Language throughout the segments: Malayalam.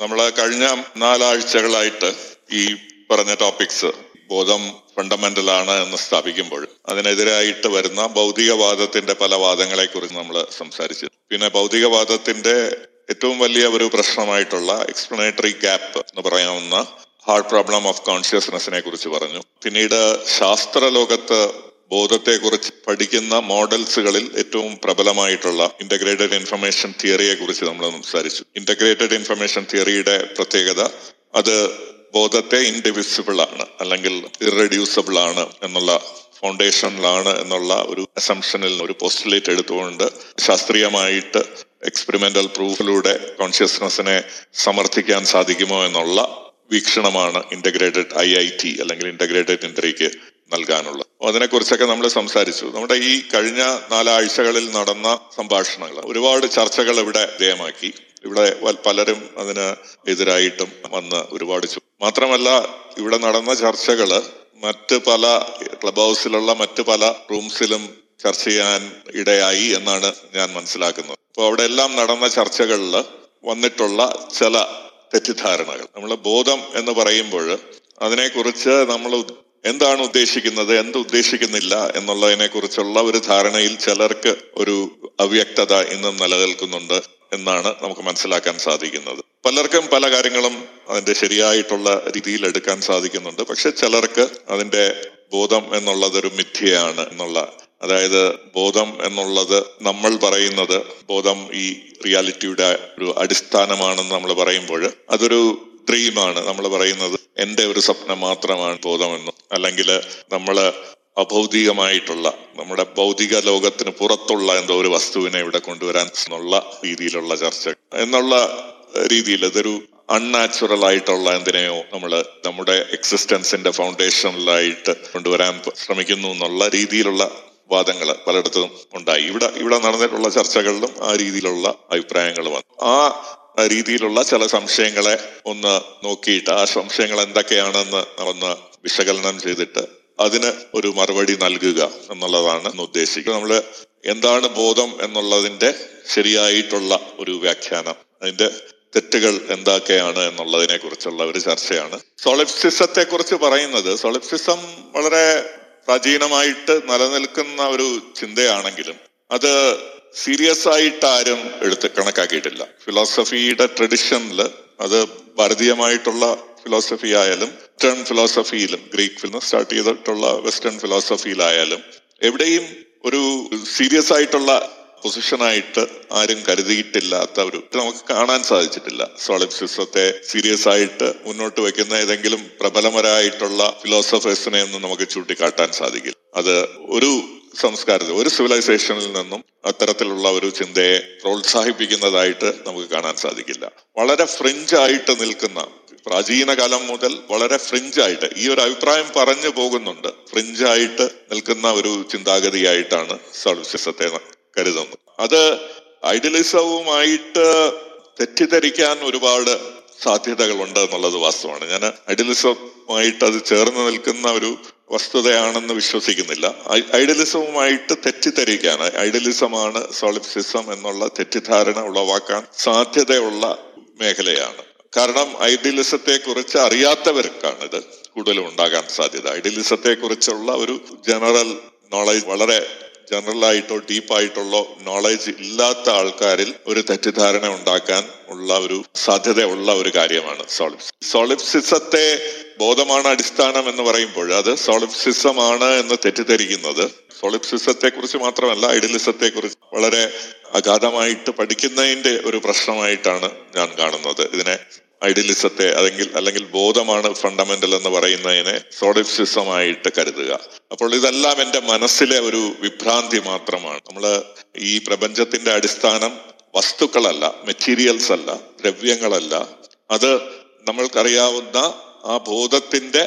നമ്മൾ കഴിഞ്ഞ നാലാഴ്ചകളായിട്ട് ഈ പറഞ്ഞ ടോപ്പിക്സ് ബോധം ഫണ്ടമെന്റൽ ആണ് എന്ന് സ്ഥാപിക്കുമ്പോൾ അതിനെതിരായിട്ട് വരുന്ന ഭൗതികവാദത്തിന്റെ പല വാദങ്ങളെ കുറിച്ച് നമ്മൾ സംസാരിച്ചു. പിന്നെ ഭൗതികവാദത്തിന്റെ ഏറ്റവും വലിയ ഒരു പ്രശ്നമായിട്ടുള്ള എക്സ്പ്ലനേറ്ററി ഗ്യാപ്പ് എന്ന് പറയാവുന്ന ഹാർഡ് പ്രോബ്ലം ഓഫ് കോൺഷ്യസ്നെസ്സിനെ കുറിച്ച് പറഞ്ഞു. പിന്നീട് ശാസ്ത്ര ലോകത്ത് ബോധത്തെക്കുറിച്ച് പഠിക്കുന്ന മോഡൽസുകളിൽ ഏറ്റവും പ്രബലമായിട്ടുള്ള ഇന്റഗ്രേറ്റഡ് ഇൻഫർമേഷൻ തിയറിയെ കുറിച്ച് നമ്മൾ സംസാരിച്ചു. ഇന്റഗ്രേറ്റഡ് ഇൻഫർമേഷൻ തിയറിയുടെ പ്രത്യേകത അത് ബോധത്തെ ഇൻഡിവിസിബിൾ ആണ് അല്ലെങ്കിൽ ഇറഡ്യൂസബിൾ ആണ് എന്നുള്ള ഫൗണ്ടേഷനിലാണ് എന്നുള്ള ഒരു അസംഷനിൽ ഒരു പോസ്റ്റുലേറ്റ് എടുത്തുകൊണ്ട് ശാസ്ത്രീയമായിട്ട് എക്സ്പെരിമെന്റൽ പ്രൂഫിലൂടെ കോൺഷ്യസ്നെസ്സിനെ സമർത്ഥിക്കാൻ സാധിക്കുമോ എന്നുള്ള വീക്ഷണമാണ് ഇന്റഗ്രേറ്റഡ് ഐ ഐ ടി അല്ലെങ്കിൽ ഇന്റഗ്രേറ്റഡ് ഇന്ററിക്ക് നൽകാനുള്ളത് അതിനെക്കുറിച്ചൊക്കെ നമ്മൾ സംസാരിച്ചു. നമ്മുടെ ഈ കഴിഞ്ഞ നാലാഴ്ചകളിൽ നടന്ന സംഭാഷണങ്ങൾ ഒരുപാട് ചർച്ചകൾ ഇവിടെ വിധേയമാക്കി. ഇവിടെ പലരും അതിന് എതിരായിട്ടും വന്ന് ഒരുപാട് മാത്രമല്ല ഇവിടെ നടന്ന ചർച്ചകൾ മറ്റ് പല ക്ലബ് ഹൗസിലുള്ള മറ്റ് പല റൂംസിലും ചർച്ച ചെയ്യാൻ ഇടയായി എന്നാണ് ഞാൻ മനസ്സിലാക്കുന്നത്. അപ്പോൾ അവിടെ എല്ലാം നടന്ന ചർച്ചകളിൽ വന്നിട്ടുള്ള ചില തെറ്റിദ്ധാരണകൾ. നമ്മൾ ബോധം എന്ന് പറയുമ്പോൾ അതിനെക്കുറിച്ച് നമ്മൾ എന്താണ് ഉദ്ദേശിക്കുന്നത് എന്ത് ഉദ്ദേശിക്കുന്നില്ല എന്നുള്ളതിനെ കുറിച്ചുള്ള ഒരു ധാരണയിൽ ചിലർക്ക് ഒരു അവ്യക്തത ഇന്നും നിലനിൽക്കുന്നുണ്ട് എന്നാണ് നമുക്ക് മനസ്സിലാക്കാൻ സാധിക്കുന്നത്. പലർക്കും പല കാര്യങ്ങളും അതിന്റെ ശരിയായിട്ടുള്ള രീതിയിൽ എടുക്കാൻ സാധിക്കുന്നുണ്ട്. പക്ഷെ ചിലർക്ക് അതിന്റെ ബോധം എന്നുള്ളത് ഒരു മിഥ്യയാണ് എന്നുള്ള അതായത് ബോധം എന്നുള്ളത് നമ്മൾ പറയുന്നത് ബോധം ഈ റിയാലിറ്റിയുടെ ഒരു അടിസ്ഥാനമാണെന്ന് നമ്മൾ പറയുമ്പോൾ അതൊരു ഡ്രീമാണ് നമ്മൾ പറയുന്നത്. എന്റെ ഒരു സ്വപ്നം മാത്രമാണ് ബോധമെന്നും അല്ലെങ്കിൽ നമ്മൾ അഭൗതികമായിട്ടുള്ള നമ്മുടെ ഭൗതിക ലോകത്തിന് പുറത്തുള്ള എന്തോ ഒരു വസ്തുവിനെ ഇവിടെ കൊണ്ടുവരാൻ എന്നുള്ള രീതിയിലുള്ള ചർച്ച. എന്നുള്ള രീതിയിൽ ഇതൊരു അൺനാച്ചുറൽ ആയിട്ടുള്ള എന്തിനെയോ നമ്മൾ നമ്മുടെ എക്സിസ്റ്റൻസിന്റെ ഫൗണ്ടേഷനിലായിട്ട് കൊണ്ടുവരാൻ ശ്രമിക്കുന്നു എന്നുള്ള രീതിയിലുള്ള വാദങ്ങൾ പലയിടത്തും ഉണ്ടായി. ഇവിടെ ഇവിടെ നടന്നിട്ടുള്ള ചർച്ചകളിലും ആ രീതിയിലുള്ള അഭിപ്രായങ്ങൾ വന്നു. ആ രീതിയിലുള്ള ചില സംശയങ്ങളെ ഒന്ന് നോക്കിയിട്ട് ആ സംശയങ്ങൾ എന്തൊക്കെയാണെന്ന് ഒന്ന് വിശകലനം ചെയ്തിട്ട് അതിന് ഒരു മറുപടി നൽകുക എന്നുള്ളതാണ് ഉദ്ദേശിക്കുന്നത്. നമ്മൾ എന്താണ് ബോധം എന്നുള്ളതിന്റെ ശരിയായിട്ടുള്ള ഒരു വ്യാഖ്യാനം അതിന്റെ തെറ്റുകൾ എന്തൊക്കെയാണ് എന്നുള്ളതിനെ കുറിച്ചുള്ള ഒരു ചർച്ചയാണ്. സോളിപ്സിസത്തെ കുറിച്ച് പറയുന്നത് സോളിപ്സിസം വളരെ പ്രാചീനമായിട്ട് നിലനിൽക്കുന്ന ഒരു ചിന്തയാണെങ്കിലും അത് സീരിയസ് ആയിട്ട് ആരും എടുത്ത് കണക്കാക്കിയിട്ടില്ല. ഫിലോസഫിയുടെ ട്രഡിഷനിൽ അത് ഭാരതീയമായിട്ടുള്ള ഫിലോസഫി ആയാലും വെസ്റ്റേൺ ഫിലോസഫിയിലും ഗ്രീക്ക് ഫിലിം സ്റ്റാർട്ട് ചെയ്തിട്ടുള്ള വെസ്റ്റേൺ ഫിലോസഫിയിലായാലും എവിടെയും ഒരു സീരിയസ് ആയിട്ടുള്ള പൊസിഷനായിട്ട് ആരും കരുതിയിട്ടില്ലാത്ത ഒരു നമുക്ക് കാണാൻ സാധിച്ചിട്ടില്ല. സോളിപ്സിസത്തെ സീരിയസ് ആയിട്ട് മുന്നോട്ട് വെക്കുന്ന ഏതെങ്കിലും പ്രബലമരായിട്ടുള്ള ഫിലോസഫേഴ്സിനെ ഒന്നും നമുക്ക് ചൂണ്ടിക്കാട്ടാൻ സാധിക്കില്ല. അത് ഒരു സംസ്കാരത്തിൽ ഒരു സിവിലൈസേഷനിൽ നിന്നും അത്തരത്തിലുള്ള ഒരു ചിന്തയെ പ്രോത്സാഹിപ്പിക്കുന്നതായിട്ട് നമുക്ക് കാണാൻ സാധിക്കില്ല. വളരെ ഫ്രിഞ്ച് ആയിട്ട് നിൽക്കുന്ന പ്രാചീന കാലം മുതൽ വളരെ ഫ്രിഞ്ച് ആയിട്ട് ഈ ഒരു അഭിപ്രായം പറഞ്ഞു പോകുന്നുണ്ട്. ഫ്രിഞ്ച് ആയിട്ട് നിൽക്കുന്ന ഒരു ചിന്താഗതിയായിട്ടാണ് സോളിസിസത്തെ കരുതുന്നത് അത് ഐഡിയലിസവുമായിട്ട് തെറ്റിദ്ധരിക്കാൻ ഒരുപാട് സാധ്യതകളുണ്ട് എന്നുള്ളത് വാസ്തവമാണ്. ഞാൻ ഐഡിയലിസവുമായിട്ട് അത് ചേർന്ന് നിൽക്കുന്ന ഒരു വസ്തുതയാണെന്ന് വിശ്വസിക്കുന്നില്ല. ഐഡിയലിസവുമായിട്ട് തെറ്റിദ്ധരിക്കാൻ ഐഡിയലിസമാണ് സോളിപ്സിസം എന്നുള്ള തെറ്റിദ്ധാരണ ഉളവാക്കാൻ സാധ്യതയുള്ള മേഖലയാണ്. കാരണം ഐഡിയലിസത്തെ കുറിച്ച് അറിയാത്തവർക്കാണ് ഇത് കൂടുതലും ഉണ്ടാകാൻ സാധ്യത. ഐഡിയലിസത്തെ കുറിച്ചുള്ള ഒരു ജനറൽ നോളജ് വളരെ ജനറൽ ആയിട്ടോ ഡീപ്പ് ഡീപ്പായിട്ടുള്ളോ നോളജ് ഇല്ലാത്ത ആൾക്കാരിൽ ഒരു തെറ്റിദ്ധാരണ ഉണ്ടാക്കാൻ ഉള്ള ഒരു സാധ്യത ഉള്ള ഒരു കാര്യമാണ് സോളിപ്സ് സോളിപ്സിസത്തെ ബോധമാണ് അടിസ്ഥാനം എന്ന് പറയുമ്പോൾ അത് സോളിപ്സിസമാണ് എന്ന് തെറ്റിദ്ധരിക്കുന്നത്. സോളിപ്സിസത്തെ കുറിച്ച് മാത്രമല്ല ഐഡിയലിസത്തെ കുറിച്ച് വളരെ അഗാധമായിട്ട് പഠിക്കുന്നതിന്റെ ഒരു പ്രശ്നമായിട്ടാണ് ഞാൻ കാണുന്നത്. ഇതിനെ ഐഡിയലിസത്തെ അല്ലെങ്കിൽ അല്ലെങ്കിൽ ബോധമാണ് ഫണ്ടമെന്റൽ എന്ന് പറയുന്നതിനെ സോളിപ്സിസമായിട്ട് കരുതുക. അപ്പോൾ ഇതെല്ലാം എന്റെ മനസ്സിലെ ഒരു വിഭ്രാന്തി മാത്രമാണ്. നമ്മൾ ഈ പ്രപഞ്ചത്തിന്റെ അടിസ്ഥാനം വസ്തുക്കളല്ല മെറ്റീരിയൽസ് അല്ല ദ്രവ്യങ്ങളല്ല. അത് നമ്മൾക്കറിയാവുന്ന ആ ബോധത്തിന്റെ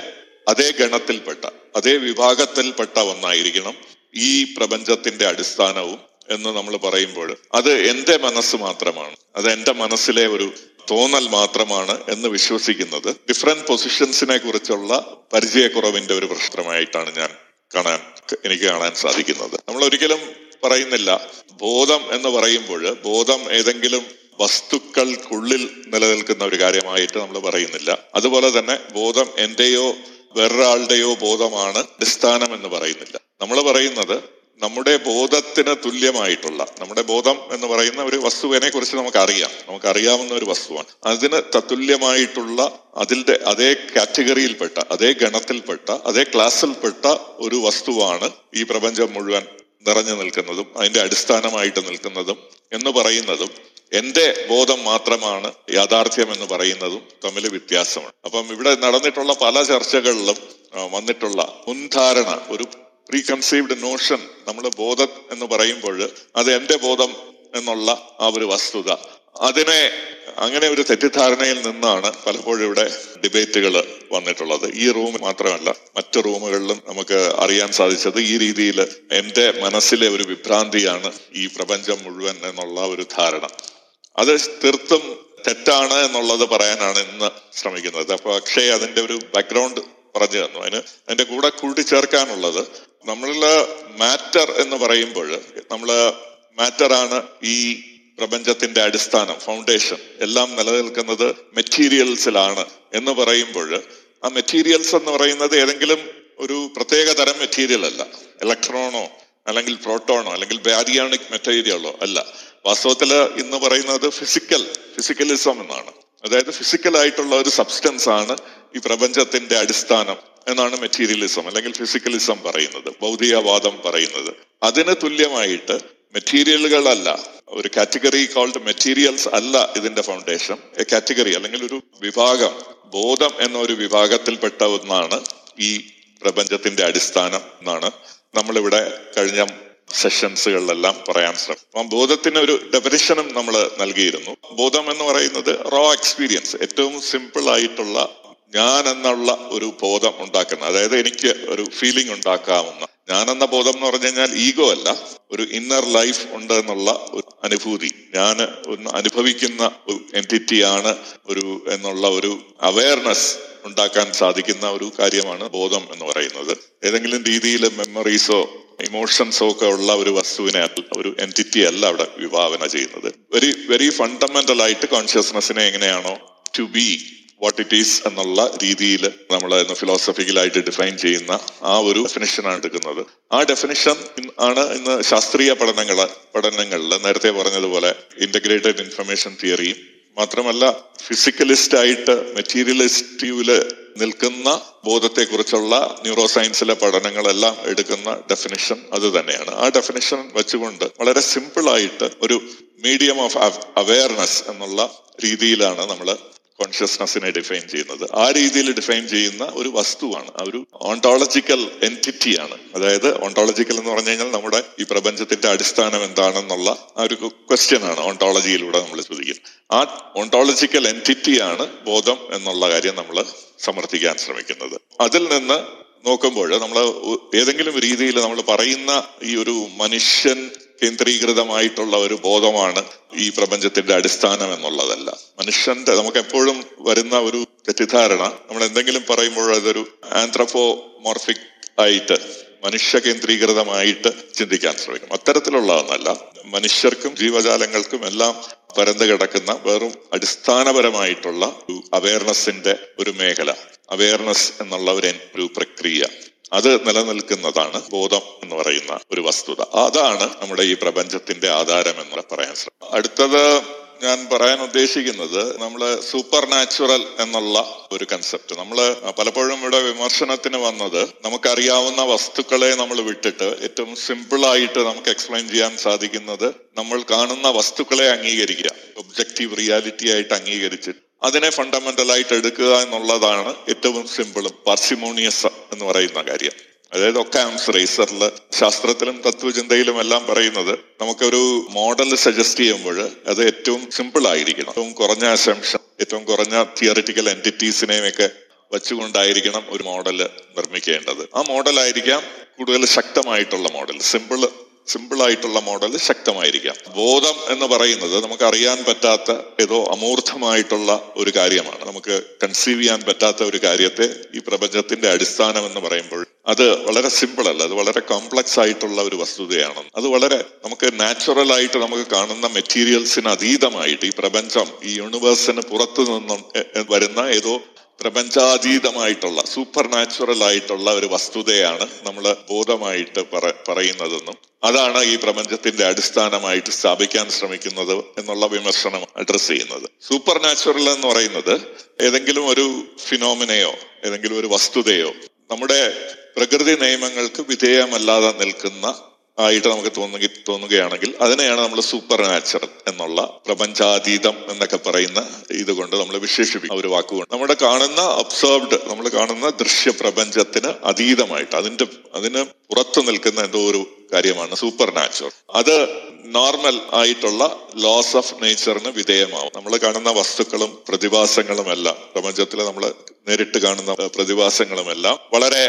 അതേ ഗണത്തിൽപ്പെട്ട അതേ വിഭാഗത്തിൽപ്പെട്ട ഒന്നായിരിക്കണം ഈ പ്രപഞ്ചത്തിന്റെ അടിസ്ഥാനവും എന്ന് നമ്മൾ പറയുമ്പോൾ അത് എന്റെ മനസ്സ് മാത്രമാണ്. അത് എന്റെ മനസ്സിലെ ഒരു തോന്നൽ മാത്രമാണ് എന്ന് വിശ്വസിക്കുന്നത്. ഡിഫറെന്റ് പൊസിഷൻസിനെ കുറിച്ചുള്ള പരിചയക്കുറവിന്റെ ഒരു പ്രശ്നമായിട്ടാണ് ഞാൻ കാണാൻ എനിക്ക് കാണാൻ സാധിക്കുന്നത്. നമ്മൾ ഒരിക്കലും പറയുന്നില്ല ബോധം എന്ന് പറയുമ്പോൾ ബോധം ഏതെങ്കിലും വസ്തുക്കൾക്കുള്ളിൽ നിലനിൽക്കുന്ന ഒരു കാര്യമായിട്ട് നമ്മൾ പറയുന്നില്ല. അതുപോലെ തന്നെ ബോധം എന്റെയോ വേറൊരാളുടെയോ ബോധമാണ് അടിസ്ഥാനം എന്ന് പറയുന്നില്ല. നമ്മൾ പറയുന്നത് നമ്മുടെ ബോധത്തിന് തുല്യമായിട്ടുള്ള നമ്മുടെ ബോധം എന്ന് പറയുന്ന ഒരു വസ്തുവിനെ കുറിച്ച് നമുക്കറിയാം. നമുക്കറിയാവുന്ന ഒരു വസ്തുവാണ്. അതിന് തത്തുല്യമായിട്ടുള്ള അതിന്റെ അതേ കാറ്റഗറിയിൽപ്പെട്ട അതേ ഗണത്തിൽപ്പെട്ട അതേ ക്ലാസ്സിൽപ്പെട്ട ഒരു വസ്തുവാണ് ഈ പ്രപഞ്ചം മുഴുവൻ നിറഞ്ഞു നിൽക്കുന്നതും അതിന്റെ അടിസ്ഥാനമായിട്ട് നിൽക്കുന്നതും എന്ന് പറയുന്നതും എന്റെ ബോധം മാത്രമാണ് യാഥാർത്ഥ്യം എന്ന് പറയുന്നതും തമ്മിൽ വ്യത്യാസമാണ്. അപ്പം ഇവിടെ നടന്നിട്ടുള്ള പല ചർച്ചകളിലും വന്നിട്ടുള്ള മുൻധാരണ ഒരു പ്രീ കൺസീവ്ഡ് നോഷൻ നമ്മൾ ബോധം എന്ന് പറയുമ്പോൾ അത് എന്റെ ബോധം എന്നുള്ള ആ ഒരു വസ്തുത. അതിനെ അങ്ങനെ ഒരു തെറ്റിദ്ധാരണയിൽ നിന്നാണ് പലപ്പോഴും ഇവിടെ ഡിബേറ്റുകൾ വന്നിട്ടുള്ളത്. ഈ റൂം മാത്രമല്ല മറ്റു റൂമുകളിലും നമുക്ക് അറിയാൻ സാധിച്ചത് ഈ രീതിയിൽ എന്റെ മനസ്സിലെ ഒരു വിഭ്രാന്തിയാണ് ഈ പ്രപഞ്ചം മുഴുവൻ എന്നുള്ള ഒരു ധാരണ. അത് തീർത്തും തെറ്റാണ് എന്നുള്ളത് പറയാനാണ് ഇന്ന് ശ്രമിക്കുന്നത്. അപ്പൊ അക്ഷയ് അതിന്റെ ഒരു ബാക്ക്ഗ്രൗണ്ട് പറഞ്ഞു തന്നു. അതിന് അതിന്റെ കൂടെ കൂട്ടിച്ചേർക്കാനുള്ളത് നമ്മളിൽ മാറ്റർ എന്ന് പറയുമ്പോൾ നമ്മൾ ആണ് ഈ പ്രപഞ്ചത്തിന്റെ അടിസ്ഥാനം ഫൗണ്ടേഷൻ എല്ലാം നിലനിൽക്കുന്നത് മെറ്റീരിയൽസിലാണ് എന്ന് പറയുമ്പോൾ ആ മെറ്റീരിയൽസ് എന്ന് പറയുന്നത് ഏതെങ്കിലും ഒരു പ്രത്യേക തരം മെറ്റീരിയൽ അല്ല. ഇലക്ട്രോണോ അല്ലെങ്കിൽ പ്രോട്ടോണോ അല്ലെങ്കിൽ ബാരിയോണിക് മെറ്റീരിയലോ അല്ല. വാസ്തവത്തിൽ ഇന്ന് പറയുന്നത് ഫിസിക്കൽ ഫിസിക്കലിസം എന്നാണ്. അതായത് ഫിസിക്കൽ ആയിട്ടുള്ള ഒരു സബ്സ്റ്റൻസ് ആണ് ഈ പ്രപഞ്ചത്തിന്റെ അടിസ്ഥാനം എന്നാണ് മെറ്റീരിയലിസം അല്ലെങ്കിൽ ഫിസിക്കലിസം പറയുന്നത് ഭൗതികവാദം പറയുന്നത്. അതിന് തുല്യമായിട്ട് മെറ്റീരിയലുകളല്ല ഒരു കാറ്റഗറി കോൾഡ് മെറ്റീരിയൽസ് അല്ല ഇതിന്റെ ഫൗണ്ടേഷൻ എ കാറ്റഗറി അല്ലെങ്കിൽ ഒരു വിഭാഗം ബോധം എന്നൊരു വിഭാഗത്തിൽപ്പെട്ട ഒന്നാണ് ഈ പ്രപഞ്ചത്തിന്റെ അടിസ്ഥാനം എന്നാണ് നമ്മളിവിടെ കഴിഞ്ഞ സെഷൻസുകളിലെല്ലാം പറയാൻ ശ്രമിക്കും. ബോധത്തിന് ഒരു ഡെഫിനിഷനും നമ്മൾ നൽകിയിരുന്നു. ബോധം എന്ന് പറയുന്നത് റോ എക്സ്പീരിയൻസ് ഏറ്റവും സിമ്പിൾ ആയിട്ടുള്ള ഞാൻ എന്നുള്ള ഒരു ബോധം ഉണ്ടാക്കുന്ന അതായത് എനിക്ക് ഒരു ഫീലിംഗ് ഉണ്ടാക്കാവുന്ന. ഞാൻ എന്ന ബോധം എന്ന് പറഞ്ഞു കഴിഞ്ഞാൽ ഈഗോ അല്ല ഒരു ഇന്നർ ലൈഫ് ഉണ്ട് എന്നുള്ള ഒരു അനുഭൂതി. ഞാൻ ഒന്ന് അനുഭവിക്കുന്ന ഒരു എന്റിറ്റിയാണ് ഒരു എന്നുള്ള ഒരു അവയർനെസ് ഉണ്ടാക്കാൻ സാധിക്കുന്ന ഒരു കാര്യമാണ് ബോധം എന്ന് പറയുന്നത്. ഏതെങ്കിലും രീതിയിൽ മെമ്മറീസോ ഇമോഷൻസോ ഒക്കെ ഉള്ള ഒരു വസ്തുവിനെ ഒരു എന്റിറ്റി അല്ല അവിടെ വിഭാവന ചെയ്യുന്നത്. വെരി വെരി ഫണ്ടമെന്റൽ ആയിട്ട് കോൺഷ്യസ്നെസ്സിനെ എങ്ങനെയാണോ to be what it is എന്നുള്ള രീതിയിൽ നമ്മൾ ഫിലോസഫിക്കലായിട്ട് ഡിഫൈൻ ചെയ്യുന്ന ആ ഒരു ഡെഫിനിഷനാണ് എടുക്കുന്നത്. ആ ഡെഫിനിഷൻ ആണ് ഇന്ന് ശാസ്ത്രീയ പഠനങ്ങൾ പഠനങ്ങളിൽ നേരത്തെ പറഞ്ഞതുപോലെ ഇന്റഗ്രേറ്റഡ് ഇൻഫർമേഷൻ തിയറിയും മാത്രമല്ല ഫിസിക്കലിസ്റ്റ് ആയിട്ട് മെറ്റീരിയലിസ്റ്റിൽ നിൽക്കുന്ന ബോധത്തെക്കുറിച്ചുള്ള ന്യൂറോ സയൻസിലെ പഠനങ്ങളെല്ലാം എടുക്കുന്ന ഡെഫിനിഷൻ അത് തന്നെയാണ്. ആ ഡെഫിനിഷൻ വെച്ചുകൊണ്ട് വളരെ സിമ്പിൾ ആയിട്ട് ഒരു മീഡിയം ഓഫ് അവയർനെസ് എന്നുള്ള രീതിയിലാണ് നമ്മൾ കോൺഷ്യസ്നെസ്സിനെ ഡിഫൈൻ ചെയ്യുന്നത്. ആ രീതിയിൽ ഡിഫൈൻ ചെയ്യുന്ന ഒരു വസ്തുവാണ്. ഒരു ഓണ്ടോളജിക്കൽ എന്റിറ്റിയാണ് അതായത് ഓണ്ടോളജിക്കൽ എന്ന് പറഞ്ഞു കഴിഞ്ഞാൽ നമ്മുടെ ഈ പ്രപഞ്ചത്തിന്റെ അടിസ്ഥാനം എന്താണെന്നുള്ള ആ ഒരു ക്വസ്റ്റ്യൻ ആണ് ഓണ്ടോളജിയിലൂടെ നമ്മൾ ചോദിക്കുന്നത്. ആ ഓണ്ടോളജിക്കൽ എന്റിറ്റിയാണ് ബോധം എന്നുള്ള കാര്യം നമ്മൾ സമർത്ഥിക്കാൻ ശ്രമിക്കുന്നത്. അതിൽ നിന്ന് നോക്കുമ്പോൾ നമ്മൾ ഏതെങ്കിലും രീതിയിൽ നമ്മൾ പറയുന്ന ഈ ഒരു മനുഷ്യൻ കേന്ദ്രീകൃതമായിട്ടുള്ള ഒരു ബോധമാണ് ഈ പ്രപഞ്ചത്തിന്റെ അടിസ്ഥാനം എന്നുള്ളതല്ല. മനുഷ്യന്റെ നമുക്ക് എപ്പോഴും വരുന്ന ഒരു തെറ്റിദ്ധാരണ നമ്മൾ എന്തെങ്കിലും പറയുമ്പോൾ അതൊരു ആന്ത്രപ്പോമോർഫിക് ആയിട്ട് മനുഷ്യ കേന്ദ്രീകൃതമായിട്ട് ചിന്തിക്കാൻ ശ്രമിക്കും. അത്തരത്തിലുള്ളതെന്നല്ല മനുഷ്യർക്കും ജീവജാലങ്ങൾക്കും എല്ലാം പരന്നു കിടക്കുന്ന വെറും അടിസ്ഥാനപരമായിട്ടുള്ള ഒരു അവയർനെസിന്റെ ഒരു മേഖല. അവയർനെസ് എന്നുള്ള ഒരു പ്രക്രിയ. അത് നിലനിൽക്കുന്നതാണ് ബോധം എന്ന് പറയുന്ന ഒരു വസ്തുത. അതാണ് നമ്മുടെ ഈ പ്രപഞ്ചത്തിന്റെ ആധാരം എന്ന് പറയാൻ ശ്രമം അടുത്തത് ഞാൻ പറയാൻ ഉദ്ദേശിക്കുന്നത് നമ്മൾ സൂപ്പർ നാച്ചുറൽ എന്നുള്ള ഒരു കൺസെപ്റ്റ് നമ്മൾ പലപ്പോഴും ഇവിടെ വിമർശനത്തിന് വന്നത് നമുക്കറിയാവുന്ന വസ്തുക്കളെ നമ്മൾ വിട്ടിട്ട് ഏറ്റവും സിമ്പിൾ ആയിട്ട് നമുക്ക് എക്സ്പ്ലെയിൻ ചെയ്യാൻ സാധിക്കുന്നത് നമ്മൾ കാണുന്ന വസ്തുക്കളെ അംഗീകരിക്കുക. ഒബ്ജക്റ്റീവ് റിയാലിറ്റി ആയിട്ട് അംഗീകരിച്ചിട്ട്. അതിനെ ഫണ്ടമെന്റൽ ആയിട്ട് എടുക്കുക എന്നുള്ളതാണ് ഏറ്റവും സിമ്പിൾ പാർസിമോണിയസ് എന്ന് പറയുന്ന കാര്യം. അതായത് ഒക്കെ ആംസ് റേസറിൽ ശാസ്ത്രത്തിലും തത്വചിന്തയിലും എല്ലാം പറയുന്നത് നമുക്കൊരു മോഡൽ സജസ്റ്റ് ചെയ്യുമ്പോൾ അത് ഏറ്റവും സിമ്പിൾ ആയിരിക്കണം. ഏറ്റവും കുറഞ്ഞ അസംഷൻ ഏറ്റവും കുറഞ്ഞ തിയറിറ്റിക്കൽ എന്റിറ്റീസിനെയും ഒക്കെ വെച്ചുകൊണ്ടായിരിക്കണം ഒരു മോഡൽ നിർമ്മിക്കേണ്ടത്. ആ മോഡലായിരിക്കാം കൂടുതൽ ശക്തമായിട്ടുള്ള മോഡൽ സിമ്പിൾ സിമ്പിൾ ആയിട്ടുള്ള മോഡൽ ശക്തമായിരിക്കാം. ബോധം എന്ന് പറയുന്നത് നമുക്ക് അറിയാൻ പറ്റാത്ത ഏതോ അമൂർത്തമായിട്ടുള്ള ഒരു കാര്യമാണ്. നമുക്ക് കൺസീവ് ചെയ്യാൻ പറ്റാത്ത ഒരു കാര്യത്തെ ഈ പ്രപഞ്ചത്തിന്റെ അടിസ്ഥാനം എന്ന് പറയുമ്പോൾ അത് വളരെ സിമ്പിൾ അല്ല. അത് വളരെ കോംപ്ലക്സ് ആയിട്ടുള്ള ഒരു വസ്തുതയാണ്. അത് വളരെ നമുക്ക് നാച്ചുറൽ ആയിട്ട് നമുക്ക് കാണുന്ന മെറ്റീരിയൽസിന് അതീതമായിട്ട് ഈ പ്രപഞ്ചം ഈ യൂണിവേഴ്സിന് പുറത്തു നിന്നും വരുന്ന ഏതോ പ്രപഞ്ചാതീതമായിട്ടുള്ള സൂപ്പർ നാച്ചുറൽ ആയിട്ടുള്ള ഒരു വസ്തുതയാണ് നമ്മൾ ബോധമായിട്ട് പറ- പറയുന്നതെന്നും അതാണ് ഈ പ്രപഞ്ചത്തിന്റെ അടിസ്ഥാനമായിട്ട് സ്ഥാപിക്കാൻ ശ്രമിക്കുന്നത് എന്നുള്ള വിമർശനം അഡ്രസ് ചെയ്യുന്നത്. സൂപ്പർ നാച്ചുറൽ എന്ന് പറയുന്നത് ഏതെങ്കിലും ഒരു ഫിനോമിനയോ ഏതെങ്കിലും ഒരു വസ്തുതയോ നമ്മുടെ പ്രകൃതി നിയമങ്ങൾക്ക് വിധേയമല്ലാതെ നിൽക്കുന്ന ആയിട്ട് നമുക്ക് തോന്നുക തോന്നുകയാണെങ്കിൽ അതിനെയാണ് നമ്മൾ സൂപ്പർ നാച്ചുറൽ എന്നുള്ള പ്രപഞ്ചാതീതം എന്നൊക്കെ പറയുന്ന ഇതുകൊണ്ട് നമ്മൾ വിശേഷിപ്പിക്കും. ഒരു വാക്കുകൊണ്ട് നമ്മുടെ കാണുന്ന അബ്സർവ്ഡ് നമ്മൾ കാണുന്ന ദൃശ്യ പ്രപഞ്ചത്തിന് അതീതമായിട്ട് അതിന്റെ അതിന് പുറത്തു നിൽക്കുന്ന എന്തോ ഒരു കാര്യമാണ് സൂപ്പർ നാച്ചുറൽ അത് നോർമൽ ആയിട്ടുള്ള ലോസ് ഓഫ് നേച്ചറിന് വിധേയമാവും. നമ്മൾ കാണുന്ന വസ്തുക്കളും പ്രതിഭാസങ്ങളും എല്ലാം പ്രപഞ്ചത്തിൽ നമ്മൾ നേരിട്ട് കാണുന്ന പ്രതിഭാസങ്ങളുമെല്ലാം വളരെ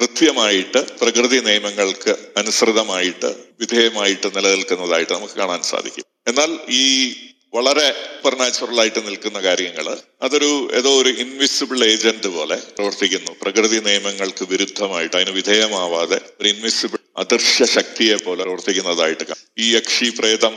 കൃത്യമായിട്ട് പ്രകൃതി നിയമങ്ങൾക്ക് അനുസൃതമായിട്ട് വിധേയമായിട്ട് നിലനിൽക്കുന്നതായിട്ട് നമുക്ക് കാണാൻ സാധിക്കും. എന്നാൽ ഈ വളരെ സൂപ്പർ നാച്ചുറൽ ആയിട്ട് നിൽക്കുന്ന കാര്യങ്ങൾ അതൊരു ഏതോ ഒരു ഇൻവിസിബിൾ ഏജന്റ് പോലെ പ്രവർത്തിക്കുന്നു പ്രകൃതി നിയമങ്ങൾക്ക് വിരുദ്ധമായിട്ട് അതിന് വിധേയമാവാതെ ഒരു ഇൻവിസിബിൾ അദൃശ്യ ശക്തിയെ പോലെ പ്രവർത്തിക്കുന്നതായിട്ട്. ഈ യക്ഷി പ്രേതം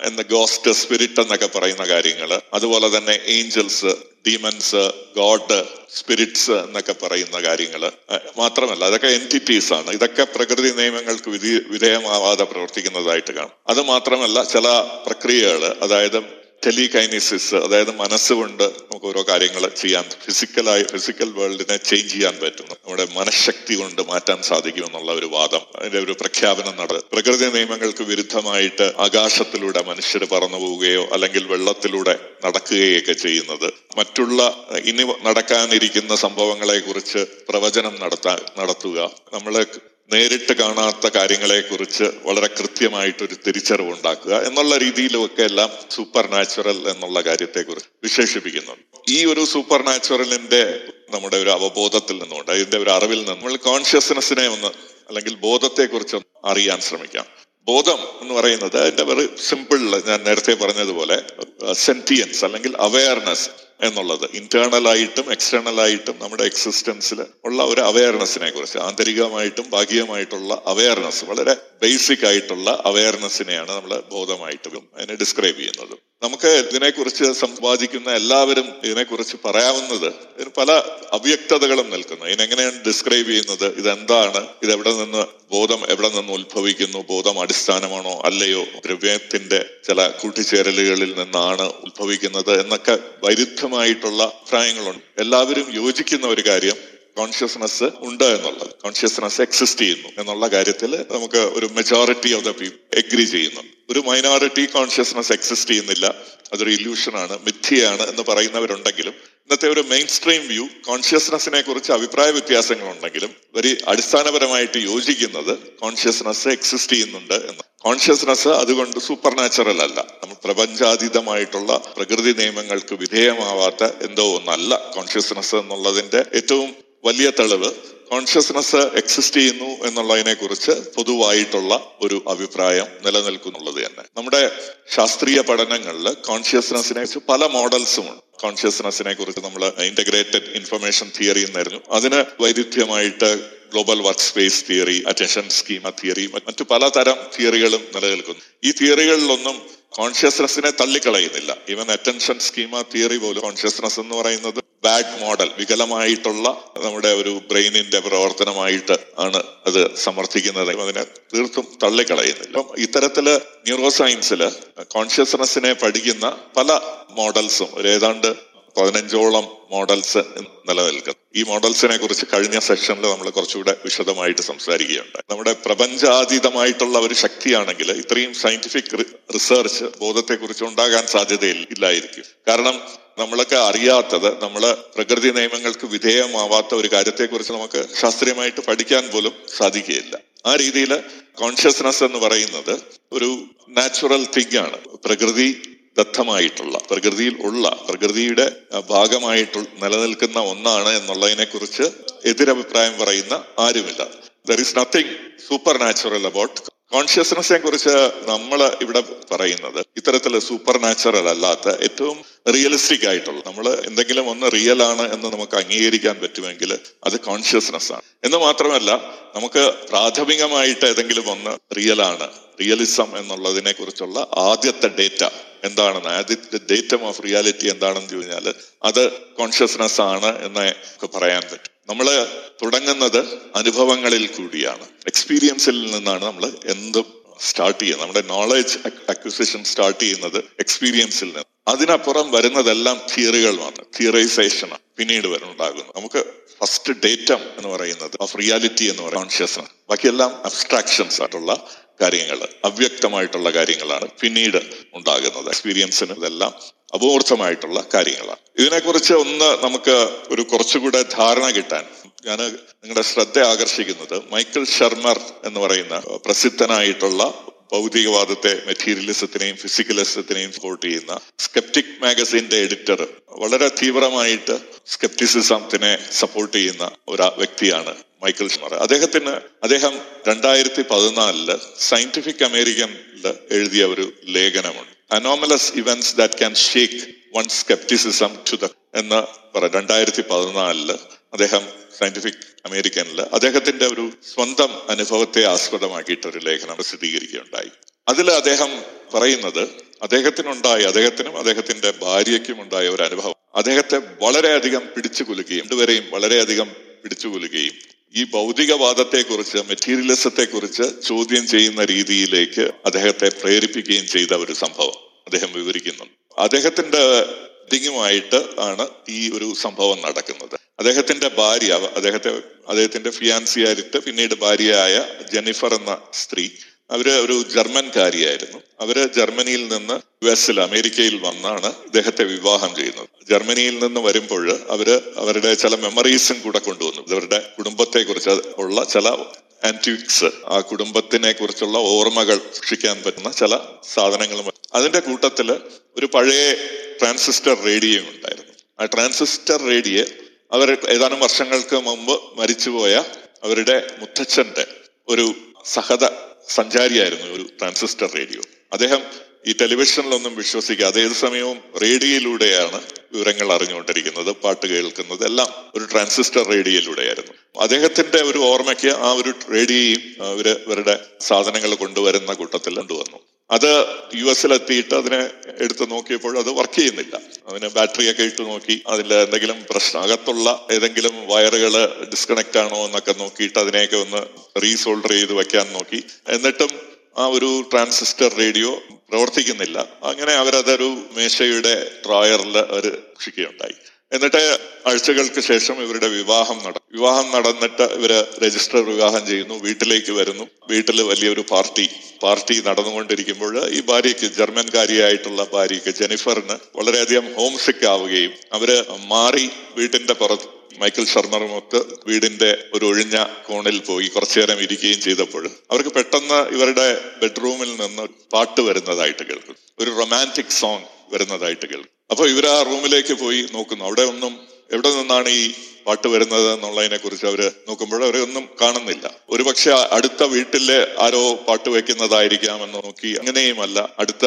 എന്ന ഗോസ്റ്റ് സ്പിരിറ്റ് എന്നൊക്കെ പറയുന്ന കാര്യങ്ങൾ അതുപോലെ തന്നെ ഏഞ്ചൽസ് ഡീമൻസ് ഗോഡ് സ്പിരിറ്റ്സ് എന്നൊക്കെ പറയുന്ന കാര്യങ്ങൾ മാത്രമല്ല അതൊക്കെ എന്റിറ്റീസ് ആണ്. ഇതൊക്കെ പ്രകൃതി നിയമങ്ങൾക്ക് വിധി വിധേയമാവാതെ പ്രവർത്തിക്കുന്നതായിട്ട് കാണാം. അത് മാത്രമല്ല ചില പ്രക്രിയകൾ അതായത് ടെലികൈനിസിസ് അതായത് മനസ്സുകൊണ്ട് നമുക്ക് ഓരോ കാര്യങ്ങൾ ചെയ്യാൻ ഫിസിക്കലായി ഫിസിക്കൽ വേൾഡിനെ ചേഞ്ച് ചെയ്യാൻ പറ്റും നമ്മുടെ മനഃശക്തി കൊണ്ട് മാറ്റാൻ സാധിക്കും എന്നുള്ള ഒരു വാദം അതിന്റെ ഒരു പ്രഖ്യാപനം നട പ്രകൃതി നിയമങ്ങൾക്ക് വിരുദ്ധമായിട്ട് ആകാശത്തിലൂടെ മനുഷ്യർ പറന്നു പോവുകയോ അല്ലെങ്കിൽ വെള്ളത്തിലൂടെ നടക്കുകയൊക്കെ ചെയ്യുന്നത്. മറ്റുള്ള ഇനി നടക്കാനിരിക്കുന്ന സംഭവങ്ങളെ കുറിച്ച് പ്രവചനം നടത്താൻ നടത്തുക. നമ്മളെ നേരിട്ട് കാണാത്ത കാര്യങ്ങളെ കുറിച്ച് വളരെ കൃത്യമായിട്ടൊരു തിരിച്ചറിവ് ഉണ്ടാക്കുക എന്നുള്ള രീതിയിലുമൊക്കെ എല്ലാം സൂപ്പർ നാച്ചുറൽ എന്നുള്ള കാര്യത്തെ കുറിച്ച് വിശേഷിപ്പിക്കുന്നു ഈ ഒരു സൂപ്പർ നാച്ചുറലിന്റെ നമ്മുടെ ഒരു അവബോധത്തിൽ നിന്നുകൊണ്ട് അതിന്റെ ഒരു അറിവിൽ നിന്ന് നമ്മൾ കോൺഷ്യസ്നെസ്സിനെ ഒന്ന് അല്ലെങ്കിൽ ബോധത്തെ കുറിച്ച് അറിയാൻ ശ്രമിക്കാം. ബോധം എന്ന് പറയുന്നത് അതിന്റെ വെറി സിമ്പിൾ ഞാൻ നേരത്തെ പറഞ്ഞതുപോലെ സെന്റിയൻസ് അല്ലെങ്കിൽ അവയർനെസ് എന്നുള്ളത്. എക്സ്റ്റേണൽ ആയിട്ടും നമ്മുടെ എക്സിസ്റ്റൻസിൽ ഉള്ള ഒരു അവയർനെസ്സിനെ കുറിച്ച് ആന്തരികമായിട്ടും ഭാഗികമായിട്ടുള്ള അവയർനെസ് വളരെ ബേസിക് ആയിട്ടുള്ള അവയർനെസ്സിനെയാണ് നമ്മൾ ബോധമായിട്ടും അതിനെ ഡിസ്ക്രൈബ് ചെയ്യുന്നത്. നമുക്ക് ഇതിനെക്കുറിച്ച് സംവാദിക്കുന്ന എല്ലാവരും ഇതിനെക്കുറിച്ച് പറയാവുന്നത് ഇതിന് പല അവ്യക്തതകളും നിൽക്കുന്നു. ഇതിനെങ്ങനെയാണ് ഡിസ്ക്രൈബ് ചെയ്യുന്നത്? ഇതെന്താണ്? ഇത് എവിടെ നിന്ന് ബോധം എവിടെ നിന്ന് ഉത്ഭവിക്കുന്നു? ബോധം അടിസ്ഥാനമാണോ അല്ലയോ? ദ്രവ്യത്തിന്റെ ചില കൂട്ടിച്ചേരലുകളിൽ നിന്നാണ് ഉത്ഭവിക്കുന്നത് എന്നൊക്കെ വൈരുദ്ധ്യമായിട്ടുള്ള അഭിപ്രായങ്ങളുണ്ട്. എല്ലാവരും യോജിക്കുന്ന ഒരു കാര്യം കോൺഷ്യസ്നസ് ഉണ്ട് എന്നുള്ളത്. കോൺഷ്യസ്നസ് എക്സിസ്റ്റ് ചെയ്യുന്നു എന്നുള്ള കാര്യത്തിൽ നമുക്ക് ഒരു majority of the people agree ചെയ്യുന്നു ഒരു മൈനോറിറ്റി കോൺഷ്യസ്നസ് എക്സിസ്റ്റ് ചെയ്യുന്നില്ല. അതൊരു ഇല്യൂഷനാണ് മിഥ്യയാണ് എന്ന് പറയുന്നവരുണ്ടെങ്കിലും ഇന്നത്തെ ഒരു മെയിൻ സ്ട്രീം വ്യൂ കോൺഷ്യസ്നസിനെ കുറിച്ച് അഭിപ്രായ വ്യത്യാസങ്ങളുണ്ടെങ്കിലും ഒരു അടിസ്ഥാനപരമായിട്ട് യോജിക്കുന്നത് കോൺഷ്യസ്നസ് എക്സിസ്റ്റ് ചെയ്യുന്നുണ്ട് എന്ന്. കോൺഷ്യസ്നസ് അതുകൊണ്ട് സൂപ്പർ നാച്ചുറൽ അല്ല. നമ്മൾ പ്രപഞ്ചാതീതമായിട്ടുള്ള പ്രകൃതി നിയമങ്ങൾക്ക് വിധേയമാവാത്ത എന്തോ ഒന്നല്ല കോൺഷ്യസ്നസ് എന്നുള്ളതിന്റെ ഏറ്റവും വലിയ തെളിവ്. കോൺഷ്യസ്നസ് എക്സിസ്റ്റ് ചെയ്യുന്നു എന്നുള്ളതിനെ കുറിച്ച് പൊതുവായിട്ടുള്ള ഒരു അഭിപ്രായം നിലനിൽക്കുന്നുള്ളത് തന്നെ. നമ്മുടെ ശാസ്ത്രീയ പഠനങ്ങളിൽ കോൺഷ്യസ്നസിനെ കുറിച്ച് പല മോഡൽസും ഉണ്ട്. കോൺഷ്യസ്നസിനെ കുറിച്ച് നമ്മൾ ഇന്റഗ്രേറ്റഡ് ഇൻഫർമേഷൻ തിയറി എന്നായിരുന്നു അതിന് വൈരുദ്ധ്യമായിട്ട് global work space theory attention schema theory മറ്റു പലതരം തിയറികളും നിലനിൽക്കുന്നു. ഈ തിയറികളിലൊന്നും കോൺഷ്യസ്നസിനെ തള്ളിക്കളയുന്നില്ല. ഈവൻ അറ്റൻഷൻ സ്കീമ തിയറി പോലും കോൺഷ്യസ്നസ് എന്ന് പറയുന്നത് ബാഡ് മോഡൽ വികലമായിട്ടുള്ള നമ്മുടെ ഒരു ബ്രെയിനിന്റെ പ്രവർത്തനമായിട്ട് ആണ് അത് സമർത്ഥിക്കുന്നത്. അതിനെ തീർത്തും തള്ളിക്കളയുന്നില്ല. അപ്പം ഇത്തരത്തിൽ ന്യൂറോ സയൻസിൽ കോൺഷ്യസ്നെസ്സിനെ പഠിക്കുന്ന പല മോഡൽസും ഒരു ഏതാണ്ട് പതിനഞ്ചോളം മോഡൽസ് നിലനിൽക്കുന്നു. ഈ മോഡൽസിനെ കുറിച്ച് കഴിഞ്ഞ സെഷനിൽ നമ്മൾ കുറച്ചുകൂടെ വിശദമായിട്ട് സംസാരിക്കുകയുണ്ടായി. നമ്മുടെ പ്രപഞ്ചാതീതമായിട്ടുള്ള ഒരു ശക്തിയാണെങ്കിൽ ഇത്രയും സയന്റിഫിക് റിസർച്ച് ബോധത്തെക്കുറിച്ച് ഉണ്ടാകാൻ സാധ്യതയില്ലായിരിക്കും കാരണം നമ്മളൊക്കെ അറിയാത്തത് നമ്മൾ പ്രകൃതി നിയമങ്ങൾക്ക് വിധേയമാവാത്ത ഒരു കാര്യത്തെക്കുറിച്ച് നമുക്ക് ശാസ്ത്രീയമായിട്ട് പഠിക്കാൻ പോലും സാധിക്കുകയില്ല. ആ രീതിയിൽ കോൺഷ്യസ്നസ് എന്ന് പറയുന്നത് ഒരു നാച്ചുറൽ തിങ് ആണ്. പ്രകൃതി ദത്തമായിട്ടുള്ള പ്രകൃതിയിൽ ഉള്ള പ്രകൃതിയുടെ ഭാഗമായിട്ട് നിലനിൽക്കുന്ന ഒന്നാണ് എന്നുള്ളതിനെ കുറിച്ച് എതിരഭിപ്രായം പറയുന്ന ആരുമില്ല. There is nothing supernatural about കോൺഷ്യസ്നെസ്സിനെ കുറിച്ച് നമ്മൾ ഇവിടെ പറയുന്നത് ഇത്തരത്തിൽ സൂപ്പർ നാച്ചുറൽ അല്ലാത്ത ഏറ്റവും റിയലിസ്റ്റിക് ആയിട്ടുള്ള നമ്മൾ എന്തെങ്കിലും ഒന്ന് റിയൽ ആണ് എന്ന് നമുക്ക് അംഗീകരിക്കാൻ പറ്റുമെങ്കിൽ അത് കോൺഷ്യസ്നെസ് ആണ്. എന്ന് മാത്രമല്ല നമുക്ക് പ്രാഥമികമായിട്ട് ഏതെങ്കിലും ഒന്ന് റിയൽ ആണ് റിയലിസം എന്നുള്ളതിനെ കുറിച്ചുള്ള ആദ്യത്തെ ഡേറ്റ എന്താണെന്ന് ആദ്യത്തെ ഡേറ്റം ഓഫ് റിയാലിറ്റി എന്താണെന്ന് ചോദിച്ചാൽ അത് കോൺഷ്യസ്നെസ് ആണ് എന്ന് പറയാൻ പറ്റും. നമ്മൾ തുടങ്ങുന്നത് അനുഭവങ്ങളിൽ കൂടിയാണ്. എക്സ്പീരിയൻസിൽ നിന്നാണ് നമ്മൾ എന്തും സ്റ്റാർട്ട് ചെയ്യുന്നത്. നമ്മുടെ നോളജ് അക്വിസിഷൻ സ്റ്റാർട്ട് ചെയ്യുന്നത് എക്സ്പീരിയൻസിൽ നിന്ന്. അതിനപ്പുറം വരുന്നതെല്ലാം തിയറികൾ മാത്രം. തിയറൈസേഷൻ പിന്നീട് വരുന്നുണ്ടാകുന്നു നമുക്ക് ഫസ്റ്റ് ഡേറ്റം എന്ന് പറയുന്നത് ഓഫ് റിയാലിറ്റി എന്ന് പറയുന്നത് കോൺഷ്യസ്നസ് ബാക്കിയെല്ലാം അബ്സ്ട്രാക്ഷൻസ് ആയിട്ടുള്ള കാര്യങ്ങൾ അവ്യക്തമായിട്ടുള്ള കാര്യങ്ങളാണ് പിന്നീട് ഉണ്ടാകുന്നത്. എക്സ്പീരിയൻസിന് ഇതെല്ലാം അപൂർത്തമായിട്ടുള്ള കാര്യങ്ങളാണ്. ഇതിനെക്കുറിച്ച് ഒന്ന് നമുക്ക് ഒരു കുറച്ചുകൂടെ ധാരണ കിട്ടാൻ. ഞാൻ നിങ്ങളുടെ ശ്രദ്ധ ആകർഷിക്കുന്നത് മൈക്കിൾ ശർമർ എന്ന് പറയുന്ന പ്രസിദ്ധനായിട്ടുള്ള ഭൗതികവാദത്തെ മെറ്റീരിയലിസത്തിനെയും ഫിസിക്കലിസത്തിനെയും സപ്പോർട്ട് ചെയ്യുന്ന സ്കെപ്റ്റിക് മാഗസിന്റെ എഡിറ്റർ വളരെ തീവ്രമായിട്ട് സ്കെപ്റ്റിസിസത്തിനെ സപ്പോർട്ട് ചെയ്യുന്ന ഒരു വ്യക്തിയാണ് മൈക്കിൾ ഷുമാർ അദ്ദേഹത്തിന് അദ്ദേഹം രണ്ടായിരത്തി പതിനാലിൽ സയന്റിഫിക് അമേരിക്കൻ എഴുതിയ ഒരു ലേഖനമുണ്ട്. Anomalous events that can shake one skepticism to the എന്ന് പറ രണ്ടായിരത്തി പതിനാലിൽ അദ്ദേഹം സയന്റിഫിക് അമേരിക്കനിൽ അദ്ദേഹത്തിന്റെ ഒരു സ്വന്തം അനുഭവത്തെ ആസ്പദമാക്കിയിട്ട് ഒരു ലേഖനം പ്രസിദ്ധീകരിക്കുകയുണ്ടായി. അതിൽ അദ്ദേഹം പറയുന്നത് അദ്ദേഹത്തിനുണ്ടായ അദ്ദേഹത്തിനും അദ്ദേഹത്തിന്റെ ഭാര്യയ്ക്കും ഉണ്ടായ ഒരു അനുഭവം. അദ്ദേഹത്തെ വളരെയധികം പിടിച്ചു കുലുക്കുകയും രണ്ടുപേരെയും വളരെയധികം പിടിച്ചു കുലുക്കുകയും ഈ ഭൗതികവാദത്തെ കുറിച്ച് മെറ്റീരിയലിസത്തെ കുറിച്ച് ചോദ്യം ചെയ്യുന്ന രീതിയിലേക്ക് അദ്ദേഹത്തെ പ്രേരിപ്പിക്കുകയും ചെയ്ത ഒരു സംഭവം അദ്ദേഹം വിവരിക്കുന്നുണ്ട് അദ്ദേഹത്തിന്റെ ഡിങ്ങുമായിട്ട് ആണ് ഈ ഒരു സംഭവം നടക്കുന്നത്. അദ്ദേഹത്തിന്റെ ഭാര്യ അദ്ദേഹത്തെ അദ്ദേഹത്തിന്റെ ഫിയാൻസിയായിട്ട് പിന്നീട് ഭാര്യയായ ജെനിഫർ എന്ന സ്ത്രീ അവർ ഒരു ജർമ്മൻകാരിയായിരുന്നു. അവർ ജർമ്മനിയിൽ നിന്ന് യു എസിൽ അമേരിക്കയിൽ വന്നാണ് ഇദ്ദേഹത്തെ വിവാഹം ചെയ്യുന്നത്. ജർമ്മനിയിൽ നിന്ന് വരുമ്പോൾ അവർ അവരുടെ ചില മെമ്മറീസും കൂടെ കൊണ്ടുവന്നു. അവരുടെ കുടുംബത്തെ കുറിച്ച് ഉള്ള ചില ആന്റിക്സ് ആ കുടുംബത്തിനെ കുറിച്ചുള്ള ഓർമ്മകൾ സൂക്ഷിക്കാൻ പറ്റുന്ന ചില സാധനങ്ങളും. അതിന്റെ കൂട്ടത്തിൽ ഒരു പഴയ ട്രാൻസിസ്റ്റർ റേഡിയോ ഉണ്ടായിരുന്നു. ആ ട്രാൻസിസ്റ്റർ റേഡിയോ അവർ ഏതാനും വർഷങ്ങൾക്ക് മുമ്പ് മരിച്ചുപോയ അവരുടെ മുത്തച്ഛന്റെ ഒരു സഹത സഞ്ചാരിയായിരുന്നു ഒരു ട്രാൻസിസ്റ്റർ റേഡിയോ. അദ്ദേഹം ഈ ടെലിവിഷനിലൊന്നും വിശ്വസിക്കാതെ ഏത് സമയവും റേഡിയോയിലൂടെയാണ് വിവരങ്ങൾ അറിഞ്ഞുകൊണ്ടിരിക്കുന്നത് പാട്ട് കേൾക്കുന്നത് എല്ലാം ഒരു ട്രാൻസിസ്റ്റർ റേഡിയോയിലൂടെയായിരുന്നു. അദ്ദേഹത്തിന്റെ ഒരു ഓർമ്മയ്ക്ക് ആ ഒരു റേഡിയോയും ഇവർ ഇവരുടെ സാധനങ്ങൾ കൊണ്ടുവരുന്ന കൂട്ടത്തിൽ കൊണ്ടുവന്നു. അത് യു എസിലെത്തിയിട്ട് അതിനെ എടുത്ത് നോക്കിയപ്പോൾ അത് വർക്ക് ചെയ്യുന്നില്ല. അതിന് ബാറ്ററിയൊക്കെ ഇട്ട് നോക്കി അതിൽ എന്തെങ്കിലും പ്രശ്നം അകത്തുള്ള ഏതെങ്കിലും വയറുകൾ ഡിസ്കണക്ട് ആണോ എന്നൊക്കെ നോക്കിയിട്ട് അതിനെയൊക്കെ ഒന്ന് റീസോൾഡർ ചെയ്ത് വെക്കാൻ നോക്കി. എന്നിട്ടും ആ ഒരു ട്രാൻസിസ്റ്റർ റേഡിയോ പ്രവർത്തിക്കുന്നില്ല. അങ്ങനെ അവരതൊരു മേശയുടെ ഡ്രോയറിൽ അവർ സൂക്ഷിക്കുകയുണ്ടായി. എന്നിട്ട് ആഴ്ചകൾക്ക് ശേഷം ഇവരുടെ വിവാഹം നടക്കും വിവാഹം നടന്നിട്ട് ഇവർ രജിസ്റ്റർ വിവാഹം ചെയ്യുന്നു വീട്ടിലേക്ക് വരുന്നു. വീട്ടിൽ വലിയൊരു പാർട്ടി പാർട്ടി നടന്നുകൊണ്ടിരിക്കുമ്പോൾ ഈ ഭാര്യയ്ക്ക് ജർമ്മൻകാരിയായിട്ടുള്ള ഭാര്യയ്ക്ക് ജെനിഫറിന് വളരെയധികം ഹോം സിക്ക് ആവുകയും അവർ മാറി വീട്ടിന്റെ പുറത്ത് മൈക്കിൾ ശർമ്മറുമൊത്ത് വീടിന്റെ ഒരു ഒഴിഞ്ഞ കോണിൽ പോയി കുറച്ചു നേരം ഇരിക്കുകയും ചെയ്തപ്പോൾ അവർക്ക് പെട്ടെന്ന് ഇവരുടെ ബെഡ്റൂമിൽ നിന്ന് പാട്ട് വരുന്നതായിട്ട് കേൾക്കും ഒരു റൊമാന്റിക് സോങ് വരുന്നതായിട്ട് കേൾക്കും അപ്പൊ ഇവർ ആ റൂമിലേക്ക് പോയി നോക്കുന്നു. അവിടെ ഒന്നും എവിടെ നിന്നാണ് ഈ പാട്ട് വരുന്നത് എന്നുള്ളതിനെ കുറിച്ച് അവർ നോക്കുമ്പോൾ അവരെ ഒന്നും കാണുന്നില്ല. ഒരുപക്ഷെ അടുത്ത വീട്ടിലെ ആരോ പാട്ട് വെക്കുന്നതായിരിക്കാം എന്ന് നോക്കി അങ്ങനെയുമല്ല. അടുത്ത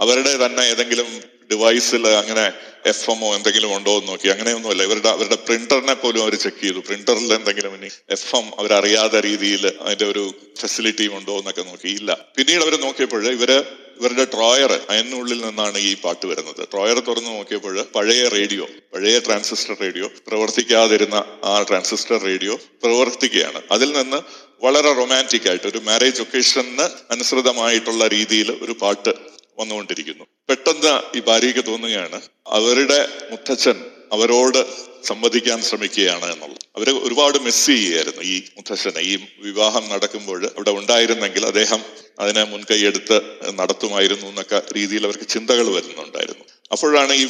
അവരുടെ തന്നെ ഏതെങ്കിലും ഡിവൈസിൽ അങ്ങനെ എഫ് എമ്മോ എന്തെങ്കിലും ഉണ്ടോ എന്ന് നോക്കി. അങ്ങനെയൊന്നുമല്ല. ഇവരുടെ അവരുടെ പ്രിന്ററിനെ പോലും അവർ ചെക്ക് ചെയ്തു. പ്രിന്ററിൽ എന്തെങ്കിലും ഇനി എഫ് എം അവരറിയാത്ത രീതിയിൽ അതിന്റെ ഒരു ഫെസിലിറ്റിയും ഉണ്ടോ എന്നൊക്കെ നോക്കി. ഇല്ല. പിന്നീട് അവർ നോക്കിയപ്പോൾ ഇവർ ഇവരുടെ ട്രോയർ അതിനുള്ളിൽ നിന്നാണ് ഈ പാട്ട് വരുന്നത്. ട്രോയർ തുറന്നു നോക്കിയപ്പോൾ പഴയ റേഡിയോ പഴയ ട്രാൻസിസ്റ്റർ റേഡിയോ പ്രവർത്തിക്കാതിരുന്ന ആ ട്രാൻസിസ്റ്റർ റേഡിയോ പ്രവർത്തിക്കുകയാണ്. അതിൽ നിന്ന് വളരെ റൊമാന്റിക് ആയിട്ട് ഒരു മാരേജ് ഒക്കേഷന് അനുസൃതമായിട്ടുള്ള രീതിയിൽ ഒരു പാട്ട് വന്നുകൊണ്ടിരിക്കുന്നു. പെട്ടെന്ന് ഈ ഭാര്യയ്ക്ക് തോന്നുകയാണ് അവരുടെ മുത്തച്ഛൻ അവരോട് സംവദിക്കാൻ ശ്രമിക്കുകയാണ് എന്നുള്ളത്. അവരെ ഒരുപാട് മിസ് ചെയ്യുകയായിരുന്നു. ഈ മുത്തശ്ശനെ ഈ വിവാഹം നടക്കുമ്പോൾ അവിടെ ഉണ്ടായിരുന്നെങ്കിൽ അദ്ദേഹം അതിനെ മുൻകൈയെടുത്ത് നടത്തുമായിരുന്നു എന്നൊക്കെ രീതിയിൽ അവർക്ക് ചിന്തകൾ വരുന്നുണ്ടായിരുന്നു. അപ്പോഴാണ് ഈ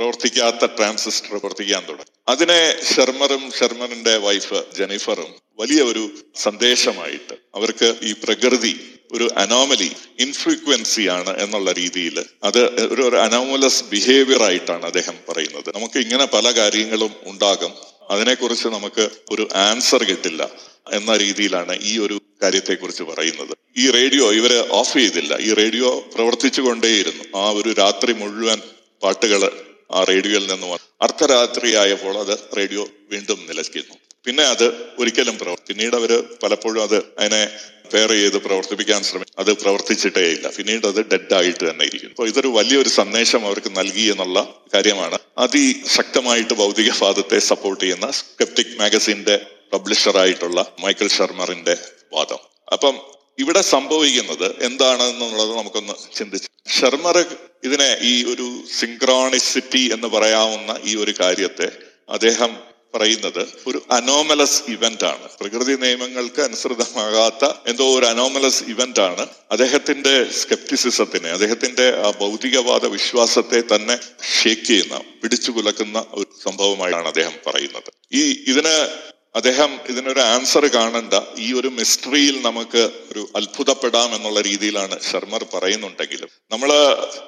പ്രവർത്തിക്കാത്ത ട്രാൻസിസ്റ്റർ പ്രവർത്തിക്കാൻ തുടങ്ങി. അതിനെ ഷെർമറും ഷെർമറിന്റെ വൈഫ് ജെനിഫറും വലിയ ഒരു സന്ദേശമായിട്ട് അവർക്ക് ഈ പ്രകൃതി ഒരു അനോമലി ഇൻഫ്രീക്വൻസി ആണ് എന്നുള്ള രീതിയിൽ അത് ഒരു ഒരു അനോമലസ് ബിഹേവിയർ ആയിട്ടാണ് അദ്ദേഹം പറയുന്നത്. നമുക്ക് ഇങ്ങനെ പല കാര്യങ്ങളും ഉണ്ടാകും. അതിനെക്കുറിച്ച് നമുക്ക് ഒരു ആൻസർ കിട്ടില്ല എന്ന രീതിയിലാണ് ഈ ഒരു കാര്യത്തെക്കുറിച്ച് പറയുന്നത്. ഈ റേഡിയോ ഇവർ ഓഫ് ചെയ്തില്ല. ഈ റേഡിയോ പ്രവർത്തിച്ചു കൊണ്ടേയിരുന്നു ആ ഒരു രാത്രി മുഴുവൻ പാട്ടുകൾ ആ റേഡിയോയിൽ നിന്ന് അർദ്ധരാത്രിയായപ്പോൾ അത് റേഡിയോ വീണ്ടും നിലയ്ക്കുന്നു പിന്നെ അത് ഒരിക്കലും പ്രവർത്തി പിന്നീട് അവർ പലപ്പോഴും അത് അതിനെ പെയർ ചെയ്ത് പ്രവർത്തിപ്പിക്കാൻ ശ്രമിക്കും അത് പ്രവർത്തിച്ചിട്ടേ ഇല്ല. പിന്നീട് അത് ഡെഡ് ആയിട്ട് തന്നെ ഇരിക്കുന്നു. അപ്പോൾ ഇതൊരു വലിയൊരു സന്ദേശം അവർക്ക് നൽകി എന്നുള്ള കാര്യമാണ്. അതിശക്തമായിട്ട് ഭൗതികവാദത്തെ സപ്പോർട്ട് ചെയ്യുന്ന സ്കെപ്റ്റിക് മാഗസിന്റെ പബ്ലിഷറായിട്ടുള്ള മൈക്കിൾ ഷർമറിന്റെ വാദം. അപ്പം ഇവിടെ സംഭവിക്കുന്നത് എന്താണെന്നുള്ളത് നമുക്കൊന്ന് ചിന്തിച്ചു. ശർമർ ഇതിനെ ഈ ഒരു സിങ്ക്രോണിസിറ്റി എന്ന് പറയാവുന്ന ഈ ഒരു കാര്യത്തെ അദ്ദേഹം പറയുന്നത് ഒരു അനോമലസ് ഇവന്റ് ആണ്. പ്രകൃതി നിയമങ്ങൾക്ക് അനുസൃതമാകാത്ത എന്തോ ഒരു അനോമലസ് ഇവന്റ് ആണ്. അദ്ദേഹത്തിന്റെ സ്കെപ്റ്റിസിസത്തിനെ അദ്ദേഹത്തിന്റെ ആ ഭൗതികവാദ വിശ്വാസത്തെ തന്നെ ഷേക്ക് ചെയ്യുന്ന പിടിച്ചു കുലക്കുന്ന ഒരു സംഭവമായാണ് അദ്ദേഹം പറയുന്നത്. ഈ ഇതിന് അദ്ദേഹം ഇതിനൊരു ആൻസർ കാണണ്ട. ഈ ഒരു മിസ്റ്ററിയിൽ നമുക്ക് ഒരു അത്ഭുതപ്പെടാം എന്നുള്ള രീതിയിലാണ് ശർമ്മർ പറയുന്നുണ്ടെങ്കിലും. നമ്മൾ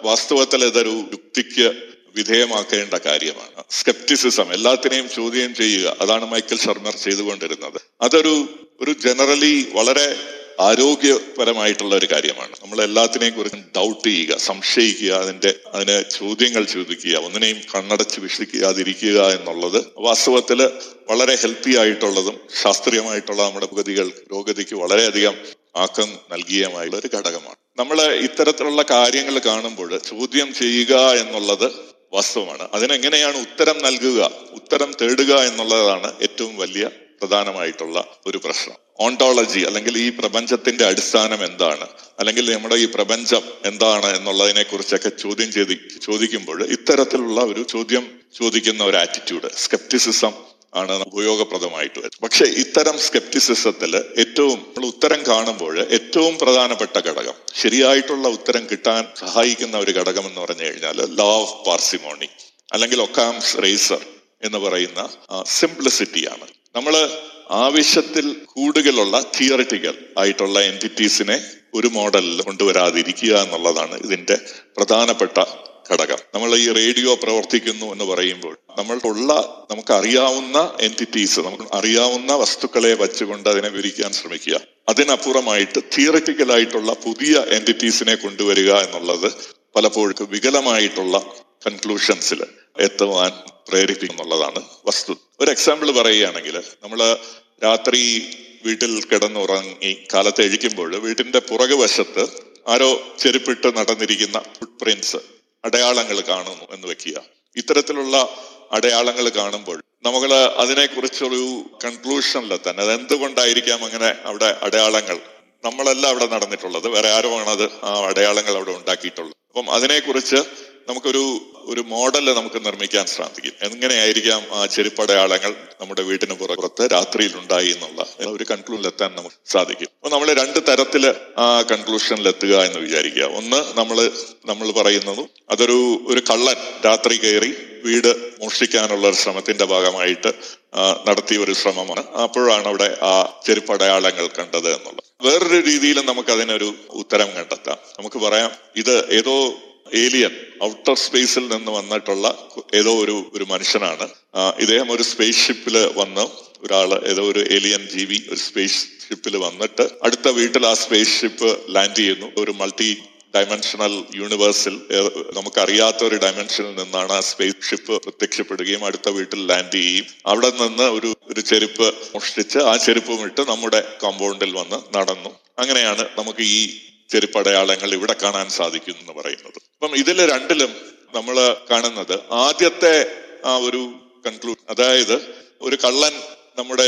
വാസ്തവത്തിൽ ഇതൊരു യുക്തിക്ക് വിധേയമാക്കേണ്ട കാര്യമാണ്. സ്കെപ്റ്റിസിസം എല്ലാത്തിനെയും ചോദ്യം ചെയ്യുക. അതാണ് മൈക്കൽ ശർമ്മർ ചെയ്തുകൊണ്ടിരുന്നത്. അതൊരു ഒരു ജനറലി വളരെ ആരോഗ്യപരമായിട്ടുള്ള ഒരു കാര്യമാണ്. നമ്മൾ എല്ലാത്തിനെയും കുറിച്ച് ഡൗട്ട് ചെയ്യുക സംശയിക്കുക അതിന്റെ അതിന് ചോദ്യങ്ങൾ ചോദിക്കുക ഒന്നിനെയും കണ്ണടച്ച് വിശ്വസിക്കാതിരിക്കുക എന്നുള്ളത് വാസ്തവത്തിൽ വളരെ ഹെൽത്തി ആയിട്ടുള്ളതും ശാസ്ത്രീയമായിട്ടുള്ള നമ്മുടെ പുഗതികൾ പുരോഗതിക്ക് വളരെയധികം ആക്കം നൽകിയമായുള്ള ഒരു ഘടകമാണ്. നമ്മൾ ഇത്തരത്തിലുള്ള കാര്യങ്ങൾ കാണുമ്പോൾ ചോദ്യം ചെയ്യുക എന്നുള്ളത് വാസ്തവമാണ്. അതിനെങ്ങനെയാണ് ഉത്തരം നൽകുക ഉത്തരം തേടുക എന്നുള്ളതാണ് ഏറ്റവും വലിയ പ്രധാനമായിട്ടുള്ള ഒരു പ്രശ്നം. ഓണ്ടോളജി അല്ലെങ്കിൽ ഈ പ്രപഞ്ചത്തിന്റെ അടിസ്ഥാനം എന്താണ്? അല്ലെങ്കിൽ നമ്മുടെ ഈ പ്രപഞ്ചം എന്താണ് എന്നുള്ളതിനെ കുറിച്ചൊക്കെ ചോദ്യം ചെയ്ത് ചോദിക്കുമ്പോൾ ഇത്തരത്തിലുള്ള ഒരു ചോദ്യം ചോദിക്കുന്ന ഒരു ആറ്റിറ്റ്യൂഡ് സ്കെപ്റ്റിസിസം ആണ് ഉപയോഗപ്രദമായിട്ട് വരുന്നത്. പക്ഷെ ഇത്തരം സ്കെപ്റ്റിസിസത്തിൽ ഏറ്റവും നമ്മൾ ഉത്തരം കാണുമ്പോൾ ഏറ്റവും പ്രധാനപ്പെട്ട ഘടകം ശരിയായിട്ടുള്ള ഉത്തരം കിട്ടാൻ സഹായിക്കുന്ന ഒരു ഘടകം എന്ന് പറഞ്ഞു കഴിഞ്ഞാൽ ലോ ഓഫ് പാർസിമോണി അല്ലെങ്കിൽ ഒക്കാംസ് റേസർ എന്ന് പറയുന്ന സിംപ്ലിസിറ്റിയാണ് നമ്മൾ ആവശ്യത്തിൽ കൂടുതലുള്ള തിയറിറ്റിക്കൽ ആയിട്ടുള്ള എന്റിറ്റീസിനെ ഒരു മോഡലിൽ കൊണ്ടുവരാതിരിക്കുക എന്നുള്ളതാണ് ഇതിന്റെ പ്രധാനപ്പെട്ട ഘടകം. നമ്മൾ ഈ റേഡിയോ പ്രവർത്തിക്കുന്നു എന്ന് പറയുമ്പോൾ നമ്മളുള്ള നമുക്ക് അറിയാവുന്ന എന്റിറ്റീസ് നമുക്ക് അറിയാവുന്ന വസ്തുക്കളെ വച്ചുകൊണ്ട് അതിനെ വിവരിക്കാൻ ശ്രമിക്കുക. അതിനപ്പുറമായിട്ട് തിയറിറ്റിക്കൽ ആയിട്ടുള്ള പുതിയ എന്റിറ്റീസിനെ കൊണ്ടുവരിക എന്നുള്ളത് പലപ്പോഴും വികലമായിട്ടുള്ള കൺക്ലൂഷൻസിൽ എത്തുവാൻ പ്രേരിപ്പിക്കുന്നുള്ളതാണ് വസ്തു. ഒരു എക്സാമ്പിൾ പറയുകയാണെങ്കിൽ നമ്മൾ രാത്രി വീട്ടിൽ കിടന്നുറങ്ങി കാലത്ത് എഴിക്കുമ്പോൾ വീട്ടിന്റെ പുറകു വശത്ത് ആരോ ചെരുപ്പിട്ട് നടന്നിരിക്കുന്ന ഫുട് അടയാളങ്ങൾ കാണുന്നു എന്ന് വെക്കുക. ഇത്തരത്തിലുള്ള അടയാളങ്ങൾ കാണുമ്പോൾ നമ്മൾ അതിനെക്കുറിച്ചൊരു കൺക്ലൂഷനിലെത്താൻ അത് എന്തുകൊണ്ടായിരിക്കാം അങ്ങനെ അവിടെ അടയാളങ്ങൾ? നമ്മളല്ല അവിടെ നടന്നിട്ടുള്ളത് വേറെ ആരോ അത് ആ അടയാളങ്ങൾ അവിടെ ഉണ്ടാക്കിയിട്ടുള്ളത്. അപ്പം അതിനെക്കുറിച്ച് നമുക്കൊരു ഒരു മോഡൽ നമുക്ക് നിർമ്മിക്കാൻ സാധിക്കും. എങ്ങനെയായിരിക്കാം ആ ചെരുപ്പടയാളങ്ങൾ നമ്മുടെ വീടിന് പുറത്ത് രാത്രിയിൽ ഉണ്ടായി എന്നുള്ള ഒരു കൺക്ലൂഷനിൽ എത്താൻ നമുക്ക് സാധിക്കും. അപ്പൊ നമ്മൾ രണ്ട് തരത്തിൽ ആ കൺക്ലൂഷനിൽ എത്തുക എന്ന് വിചാരിക്കുക. ഒന്ന് നമ്മൾ നമ്മൾ പറയുന്നതും അതൊരു ഒരു കള്ളൻ രാത്രി കയറി വീട് മോഷ്ടിക്കാനുള്ള ഒരു ശ്രമത്തിന്റെ ഭാഗമായിട്ട് നടത്തിയ ഒരു ശ്രമമാണ്. അപ്പോഴാണ് അവിടെ ആ ചെരുപ്പടയാളങ്ങൾ കണ്ടത് എന്നുള്ളത്. വേറൊരു രീതിയിലും നമുക്ക് അതിനൊരു ഉത്തരം കണ്ടെത്താം. നമുക്ക് പറയാം ഇത് ഏതോ ഏലിയൻ ഔട്ടർ സ്പേസിൽ നിന്ന് വന്നിട്ടുള്ള ഏതോ ഒരു ഒരു മനുഷ്യനാണ്. ഇദ്ദേഹം ഒരു സ്പേസ് ഷിപ്പിൽ വന്ന് ഒരാൾ ഏതോ ഒരു ഏലിയൻ ജീവി ഒരു സ്പേസ് ഷിപ്പിൽ വന്നിട്ട് അടുത്ത വീട്ടിൽ ആ സ്പേസ് ഷിപ്പ് ലാൻഡ് ചെയ്യുന്നു. ഒരു മൾട്ടി ഡയമെൻഷണൽ യൂണിവേഴ്സിൽ നമുക്കറിയാത്ത ഒരു ഡയമെൻഷനിൽ നിന്നാണ് ആ സ്പേസ് ഷിപ്പ് പ്രത്യക്ഷപ്പെടുകയും അടുത്ത വീട്ടിൽ ലാൻഡ് ചെയ്യുകയും. അവിടെ നിന്ന് ഒരു ഒരു ചെരുപ്പ് മോഷ്ടിച്ച് ആ ചെരുപ്പും ഇട്ട് നമ്മുടെ കോമ്പൗണ്ടിൽ വന്ന് നടന്നു. അങ്ങനെയാണ് നമുക്ക് ഈ ചെരുപ്പടയാളങ്ങൾ ഇവിടെ കാണാൻ സാധിക്കും എന്ന് പറയുന്നത്. അപ്പം ഇതിൽ രണ്ടിലും നമ്മൾ കാണുന്നത് ആദ്യത്തെ ആ ഒരു കൺക്ലൂഡ് അതായത് ഒരു കള്ളൻ നമ്മുടെ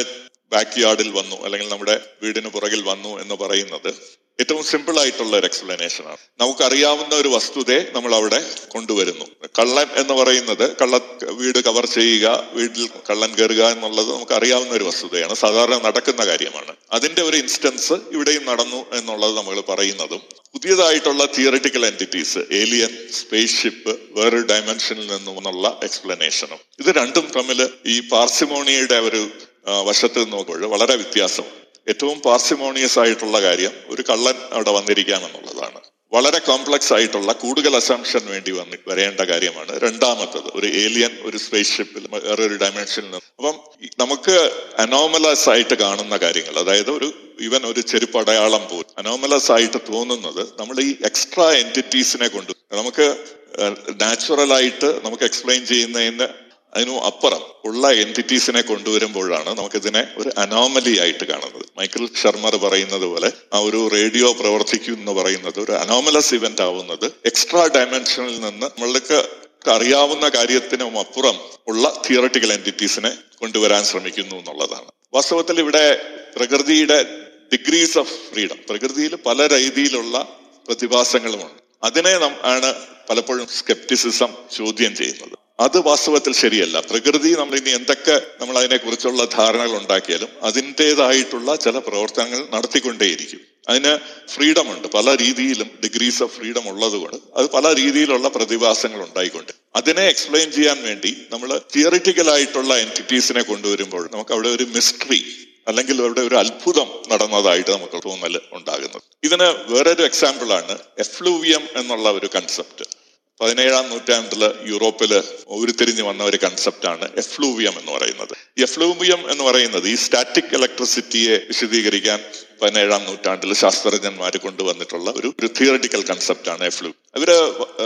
ബാക്ക് യാർഡിൽ വന്നു അല്ലെങ്കിൽ നമ്മുടെ വീടിന് പുറകിൽ വന്നു എന്ന് പറയുന്നത് ഏറ്റവും സിമ്പിൾ ആയിട്ടുള്ള ഒരു എക്സ്പ്ലനേഷൻ ആണ്. നമുക്കറിയാവുന്ന ഒരു വസ്തുതയെ നമ്മൾ അവിടെ കൊണ്ടുവരുന്നു. കള്ളൻ എന്ന് പറയുന്നത് കള്ള വീട് കവർ ചെയ്യുക വീട്ടിൽ കള്ളൻ കയറുക എന്നുള്ളത് നമുക്ക് അറിയാവുന്ന ഒരു വസ്തുതയാണ്. സാധാരണ നടക്കുന്ന കാര്യമാണ്. അതിന്റെ ഒരു ഇൻസ്റ്റൻസ് ഇവിടെയും നടന്നു എന്നുള്ളത് നമ്മൾ പറയുന്നതും പുതിയതായിട്ടുള്ള theoretical entities alien space ship വേറൊരു ഡയമെൻഷനിൽ എന്നുള്ള എക്സ്പ്ലനേഷനും ഇത് രണ്ടും തമ്മിൽ ഈ പാർസിമോണിയുടെ ഒരു വശത്ത് നോക്കുമ്പോൾ വളരെ വ്യത്യാസം ഏറ്റവും പാർസിമോണിയസ് ആയിട്ടുള്ള കാര്യം ഒരു കള്ളൻ അവിടെ വന്നിരിക്കാം എന്നുള്ളതാണ് വളരെ കോംപ്ലക്സ് ആയിട്ടുള്ള കൂടുതൽ അസംഷൻ വേണ്ടി വന്നി വരേണ്ട കാര്യമാണ്. രണ്ടാമത്തത് ഒരു ഏലിയൻ ഒരു സ്പേസ് ഷിപ്പിൽ വേറൊരു ഡയമെൻഷനിൽ നിന്ന്. അപ്പം നമുക്ക് അനോമലസ് ആയിട്ട് കാണുന്ന കാര്യങ്ങൾ അതായത് ഒരു ഈവൻ ഒരു ചെരുപ്പ് അടയാളം പോലും അനോമലസ് ആയിട്ട് തോന്നുന്നത് നമ്മൾ ഈ എക്സ്ട്രാ എന്റിറ്റീസിനെ കൊണ്ട് നമുക്ക് നാച്ചുറൽ ആയിട്ട് നമുക്ക് എക്സ്പ്ലെയിൻ ചെയ്യുന്നതിന് അതിനും അപ്പുറം ഉള്ള എന്റിറ്റീസിനെ കൊണ്ടുവരുമ്പോഴാണ് നമുക്കിതിനെ ഒരു അനോമലി ആയിട്ട് കാണുന്നത്. മൈക്കിൾ ശർമ്മർ പറയുന്നത് പോലെ ആ ഒരു റേഡിയോ പ്രവർത്തിക്കും എന്ന് പറയുന്നത് ഒരു അനോമലസ് ഇവന്റ് ആവുന്നത് എക്സ്ട്രാ ഡയമെൻഷനിൽ നിന്ന് നമ്മൾക്ക് അറിയാവുന്ന കാര്യത്തിനും അപ്പുറം ഉള്ള തിയറട്ടിക്കൽ എന്റിറ്റീസിനെ കൊണ്ടുവരാൻ ശ്രമിക്കുന്നു എന്നുള്ളതാണ്. വാസ്തവത്തിൽ ഇവിടെ പ്രകൃതിയുടെ ഡിഗ്രീസ് ഓഫ് ഫ്രീഡം പ്രകൃതിയിൽ പല രീതിയിലുള്ള പ്രതിഭാസങ്ങളുമുണ്ട്. അതിനെ ആണ് പലപ്പോഴും സ്കെപ്റ്റിസിസം ചോദ്യം ചെയ്യുന്നത്. അത് വാസ്തവത്തിൽ ശരിയല്ല. പ്രകൃതി നമ്മൾ ഇനി എന്തൊക്കെ നമ്മൾ അതിനെക്കുറിച്ചുള്ള ധാരണകൾ ഉണ്ടാക്കിയാലും അതിന്റെതായിട്ടുള്ള ചില പ്രവർത്തനങ്ങൾ നടത്തിക്കൊണ്ടേയിരിക്കും. അതിന് ഫ്രീഡം ഉണ്ട് പല രീതിയിലും ഡിഗ്രീസ് ഓഫ് ഫ്രീഡം ഉള്ളതുകൊണ്ട് അത് പല രീതിയിലുള്ള പ്രതിഭാസങ്ങൾ ഉണ്ടായിക്കൊണ്ട്. അതിനെ എക്സ്പ്ലെയിൻ ചെയ്യാൻ വേണ്ടി നമ്മൾ തിയറിറ്റിക്കലായിട്ടുള്ള എന്റിറ്റീസിനെ കൊണ്ടുവരുമ്പോൾ നമുക്ക് അവിടെ ഒരു മിസ്റ്ററി അല്ലെങ്കിൽ അവിടെ ഒരു അത്ഭുതം നടന്നതായിട്ട് നമുക്ക് തോന്നൽ ഉണ്ടാകുന്നത്. ഇതിന് വേറൊരു എക്സാമ്പിൾ ആണ് എഫ്ലൂവിയം എന്നുള്ള ഒരു കൺസെപ്റ്റ് പതിനേഴാം നൂറ്റാണ്ടിൽ യൂറോപ്പിൽ ഉരുത്തിരിഞ്ഞു വന്ന ഒരു കൺസെപ്റ്റാണ് എഫ്ലൂവിയം എന്ന് പറയുന്നത്. എഫ്ലൂവിയം എന്ന് പറയുന്നത് ഈ സ്റ്റാറ്റിക് ഇലക്ട്രിസിറ്റിയെ വിശദീകരിക്കാൻ പതിനേഴാം നൂറ്റാണ്ടിൽ ശാസ്ത്രജ്ഞന്മാർ കൊണ്ടുവന്നിട്ടുള്ള ഒരു ഒരു തിയറട്ടിക്കൽ കൺസെപ്റ്റാണ് എഫ്ലു ഇവർ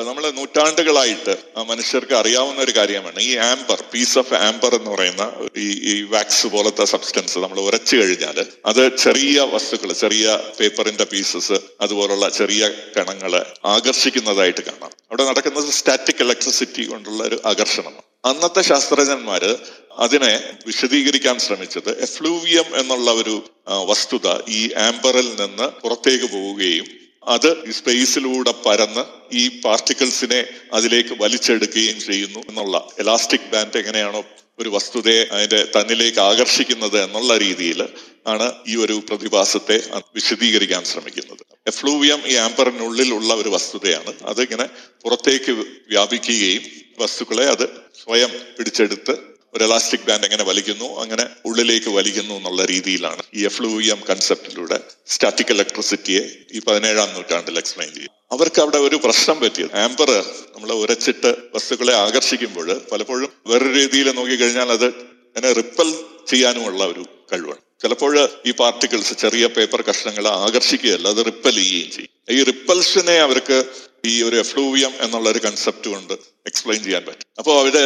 നമ്മൾ നൂറ്റാണ്ടുകളായിട്ട് മനുഷ്യർക്ക് അറിയാവുന്ന ഒരു കാര്യമാണ്. ഈ ആംബർ പീസ് ഓഫ് ആംബർ എന്ന് പറയുന്ന ഈ ഈ വാക്സ് പോലത്തെ സബ്സ്റ്റൻസ് നമ്മൾ ഉരച്ചു കഴിഞ്ഞാൽ അത് ചെറിയ വസ്തുക്കൾ ചെറിയ പേപ്പറിന്റെ പീസസ് അതുപോലുള്ള ചെറിയ കണങ്ങളെ ആകർഷിക്കുന്നതായിട്ട് കാണാം. അവിടെ നടക്കുന്നത് സ്റ്റാറ്റിക് ഇലക്ട്രിസിറ്റി കൊണ്ടുള്ള ഒരു ആകർഷണമാണ്. അന്നത്തെ ശാസ്ത്രജ്ഞന്മാര് അതിനെ വിശദീകരിക്കാൻ ശ്രമിച്ചത് എഫ്ലൂവിയം എന്നുള്ള ഒരു വസ്തുത ഈ ആംബറിൽ നിന്ന് പുറത്തേക്ക് പോവുകയും അത് സ്പേസിലൂടെ പരന്ന് ഈ പാർട്ടിക്കിൾസിനെ അതിലേക്ക് വലിച്ചെടുക്കുകയും ചെയ്യുന്നു എന്നുള്ള എലാസ്റ്റിക് ബാൻഡ് എങ്ങനെയാണോ ഒരു വസ്തുതയെ അതിന്റെ തന്നിലേക്ക് ആകർഷിക്കുന്നത് എന്നുള്ള രീതിയിൽ ആണ് ഈ ഒരു പ്രതിഭാസത്തെ വിശദീകരിക്കാൻ ശ്രമിക്കുന്നത്. എഫ്ലൂവിയം ഈ ആംബറിനുള്ളിലുള്ള ഒരു വസ്തുതയാണ്. അതിങ്ങനെ പുറത്തേക്ക് വ്യാപിക്കുകയും വസ്തുക്കളെ അത് സ്വയം പിടിച്ചെടുത്ത് ഒരു എലാസ്റ്റിക് ബാൻഡ് എങ്ങനെ വലിക്കുന്നു? അങ്ങനെ ഉള്ളിലേക്ക് വലിക്കുന്നു എന്നുള്ള രീതിയിലാണ് ഈ എഫ്ലൂവിയം കൺസെപ്റ്റിലൂടെ സ്റ്റാറ്റിക് ഇലക്ട്രിസിറ്റിയെ ഈ പതിനേഴാം നൂറ്റാണ്ടിൽ എക്സ്പ്ലെയിൻ ചെയ്യും അവർക്ക് അവിടെ ഒരു പ്രശ്നം പറ്റിയത്. ആംബർ നമ്മൾ ഉരച്ചിട്ട് വസ്തുക്കളെ ആകർഷിക്കുമ്പോൾ പലപ്പോഴും വേറൊരു രീതിയിൽ നോക്കിക്കഴിഞ്ഞാൽ അത് എന്നെ റിപ്പൽ ചെയ്യാനുമുള്ള ഒരു കഴിവാണ്. ചിലപ്പോൾ ഈ പാർട്ടിക്കിൾസ് ചെറിയ പേപ്പർ കഷ്ണങ്ങളെ ആകർഷിക്കുകയല്ല അത് റിപ്പൽ ചെയ്യുകയും ചെയ്യും. ഈ റിപ്പൽഷനെ അവർക്ക് ഈ ഒരു എഫ്ലൂവിയം എന്നുള്ള ഒരു കൺസെപ്റ്റ് കൊണ്ട് എക്സ്പ്ലെയിൻ ചെയ്യാൻ പറ്റും. അപ്പോൾ അവിടെ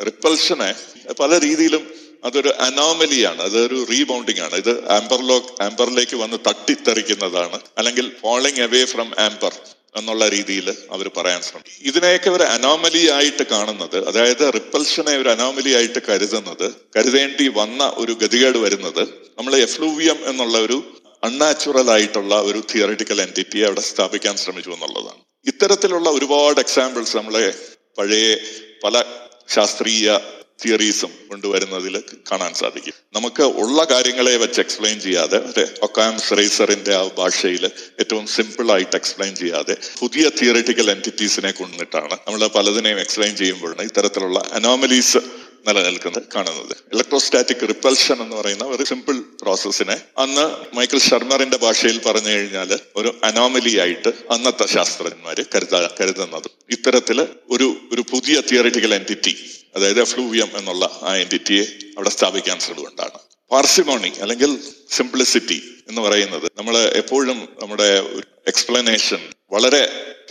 റിപ്പൽഷനെ പല രീതിയിലും അതൊരു അനോമലിയാണ് അതൊരു റീബൗണ്ടിങ് ആണ് ഇത് ആംബർലോക്ക് ആംബറിലേക്ക് വന്ന് തട്ടിത്തെറിക്കുന്നതാണ് അല്ലെങ്കിൽ ഫോളിങ് അവേ ഫ്രം ആംബർ എന്നുള്ള രീതിയിൽ അവർ പറയാൻ ശ്രമിക്കും. ഇതിനെയൊക്കെ ഒരു അനോമലി ആയിട്ട് കാണുന്നത് അതായത് റിപ്പൽഷനെ ഒരു അനോമലി ആയിട്ട് കരുതുന്നത് കരുതേണ്ടി വന്ന ഒരു ഗതികേട് വരുന്നത് നമ്മൾ എഫ്ലൂവിയം എന്നുള്ള ഒരു അൺനാച്ചുറൽ ആയിട്ടുള്ള ഒരു തിയറിറ്റിക്കൽ എന്റിറ്റിയെ അവിടെ സ്ഥാപിക്കാൻ ശ്രമിച്ചു എന്നുള്ളതാണ്. ഇത്തരത്തിലുള്ള ഒരുപാട് എക്സാമ്പിൾസ് നമ്മളെ പഴയ പല ശാസ്ത്രീയ തിയറീസും കൊണ്ടുവരുന്നതിൽ കാണാൻ സാധിക്കും. നമുക്ക് ഉള്ള കാര്യങ്ങളെ വെച്ച് എക്സ്പ്ലെയിൻ ചെയ്യാതെ ഒക്കാം റേസറിന്റെ ആ ഭാഷയിൽ ഏറ്റവും സിമ്പിൾ ആയിട്ട് എക്സ്പ്ലെയിൻ ചെയ്യാതെ പുതിയ തിയറിറ്റിക്കൽ എന്റിറ്റീസിനെ കൊണ്ടിട്ടാണ് നമ്മൾ പലതിനെയും എക്സ്പ്ലെയിൻ ചെയ്യുമ്പോഴാണ് ഇത്തരത്തിലുള്ള അനോമലീസ് നിലനിൽക്കുന്നത് കാണുന്നത്. ഇലക്ട്രോസ്റ്റാറ്റിക് റിപ്പൽഷൻ എന്ന് പറയുന്ന ഒരു സിമ്പിൾ പ്രോസസ്സിനെ അന്ന് മൈക്കിൾ ശർമറിന്റെ ഭാഷയിൽ പറഞ്ഞു കഴിഞ്ഞാൽ ഒരു അനോമലി ആയിട്ട് അന്നത്തെ ശാസ്ത്രജ്ഞന്മാര് കരുത കരുതുന്നത്. ഇത്തരത്തിൽ ഒരു ഒരു പുതിയ തിയറിറ്റിക്കൽ എന്റിറ്റി അതായത് ഫ്ലൂവിയം എന്നുള്ള ആ എന്റിറ്റിയെ അവിടെ സ്ഥാപിക്കാൻ ശ്രമമുണ്ടാണ്. പാർസിമോണി അല്ലെങ്കിൽ സിംപ്ലിസിറ്റി എന്ന് പറയുന്നത് നമ്മൾ എപ്പോഴും നമ്മുടെ എക്സ്പ്ലനേഷൻ വളരെ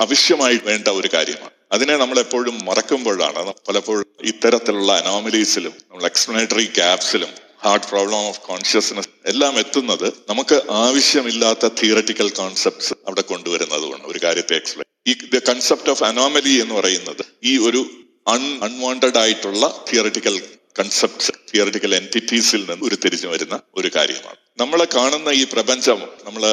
ആവശ്യമായി വേണ്ട ഒരു കാര്യമാണ്. അതിനെ നമ്മൾ എപ്പോഴും മറക്കുമ്പോഴാണ്. പലപ്പോഴും ഇത്തരത്തിലുള്ള അനോമലീസിലും നമ്മൾ എക്സ്പ്ലനേറ്ററി ഗ്യാപ്സിലും ഹാർട്ട് പ്രോബ്ലം ഓഫ് കോൺഷ്യസ്നസ് എല്ലാം എത്തുന്നത് നമുക്ക് ആവശ്യമില്ലാത്ത തിയററ്റിക്കൽ കോൺസെപ്റ്റ്സ് അവിടെ കൊണ്ടുവരുന്നതുമാണ്. ഒരു കാര്യത്തെ എക്സ്പ്ലെയിൻ ഈ ദ കൺസെപ്റ്റ് ഓഫ് അനോമലി എന്ന് പറയുന്നത് ഈ ഒരു അൺ അൺവാണ്ടഡ് ആയിട്ടുള്ള തിയററ്റിക്കൽ കൺസെപ്റ്റ്സ് തിയററ്റിക്കൽ എന്റിറ്റീസിൽ നിന്ന് ഉരുത്തിരിഞ്ഞു വരുന്ന ഒരു കാര്യമാണ്. നമ്മൾ കാണുന്ന ഈ പ്രപഞ്ചം നമ്മൾ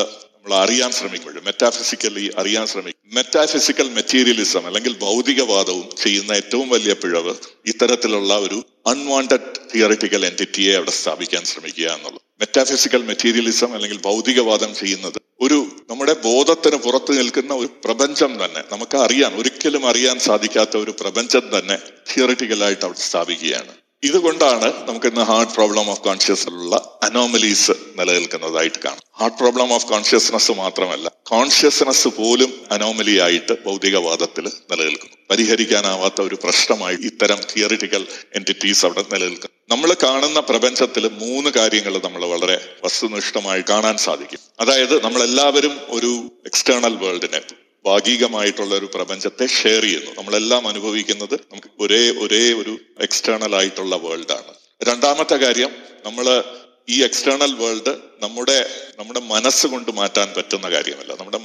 നമ്മൾ അറിയാൻ ശ്രമിക്കുമ്പോൾ മെറ്റാഫിസിക്കലി അറിയാൻ ശ്രമിക്കും. മെറ്റാഫിസിക്കൽ മെറ്റീരിയലിസം അല്ലെങ്കിൽ ഭൗതികവാദവും ചെയ്യുന്ന ഏറ്റവും വലിയ പിഴവ് ഇത്തരത്തിലുള്ള ഒരു അൺവാണ്ടഡ് തിയറിറ്റിക്കൽ എന്റിറ്റിയെ അവിടെ സ്ഥാപിക്കാൻ ശ്രമിക്കുക എന്നുള്ളത്. മെറ്റാഫിസിക്കൽ മെറ്റീരിയലിസം അല്ലെങ്കിൽ ഭൗതികവാദം ചെയ്യുന്നത് ഒരു നമ്മുടെ ബോധത്തിന് പുറത്ത് നിൽക്കുന്ന ഒരു പ്രപഞ്ചം തന്നെ നമുക്ക് അറിയാൻ ഒരിക്കലും അറിയാൻ സാധിക്കാത്ത ഒരു പ്രപഞ്ചം തന്നെ തിയറിറ്റിക്കലായിട്ട് അവിടെ സ്ഥാപിക്കുകയാണ്. ഇതുകൊണ്ടാണ് നമുക്ക് ഇന്ന് ഹാർട്ട് പ്രോബ്ലം ഓഫ് കോൺഷ്യസിലുള്ള അനോമലീസ് നിലനിൽക്കുന്നതായിട്ട് കാണാം. ഹാർട്ട് പ്രോബ്ലം ഓഫ് കോൺഷ്യസ്നസ് മാത്രമല്ല കോൺഷ്യസ്നസ് പോലും അനോമലി ആയിട്ട് ഭൗതികവാദത്തിൽ നിലനിൽക്കുന്നു. പരിഹരിക്കാനാവാത്ത ഒരു പ്രശ്നമായി ഇത്തരം തിയറിറ്റിക്കൽ എന്റിറ്റീസ് അവിടെ നിലനിൽക്കുന്നു. നമ്മൾ കാണുന്ന പ്രപഞ്ചത്തിൽ മൂന്ന് കാര്യങ്ങൾ നമ്മൾ വളരെ വസ്തുനിഷ്ഠമായി കാണാൻ സാധിക്കും. അതായത് നമ്മളെല്ലാവരും ഒരു എക്സ്റ്റേണൽ വേൾഡിനെ ഭാഗികമായിട്ടുള്ള ഒരു പ്രപഞ്ചത്തെ ഷെയർ ചെയ്യുന്നു. നമ്മളെല്ലാം അനുഭവിക്കുന്നത് നമുക്ക് ഒരേ ഒരേ ഒരു എക്സ്റ്റേണൽ ആയിട്ടുള്ള വേൾഡാണ് രണ്ടാമത്തെ കാര്യം നമ്മൾ ഈ എക്സ്റ്റേണൽ വേൾഡ് നമ്മുടെ നമ്മുടെ മനസ്സ് കൊണ്ട് മാറ്റാൻ പറ്റുന്ന കാര്യമല്ല. നമ്മുടെ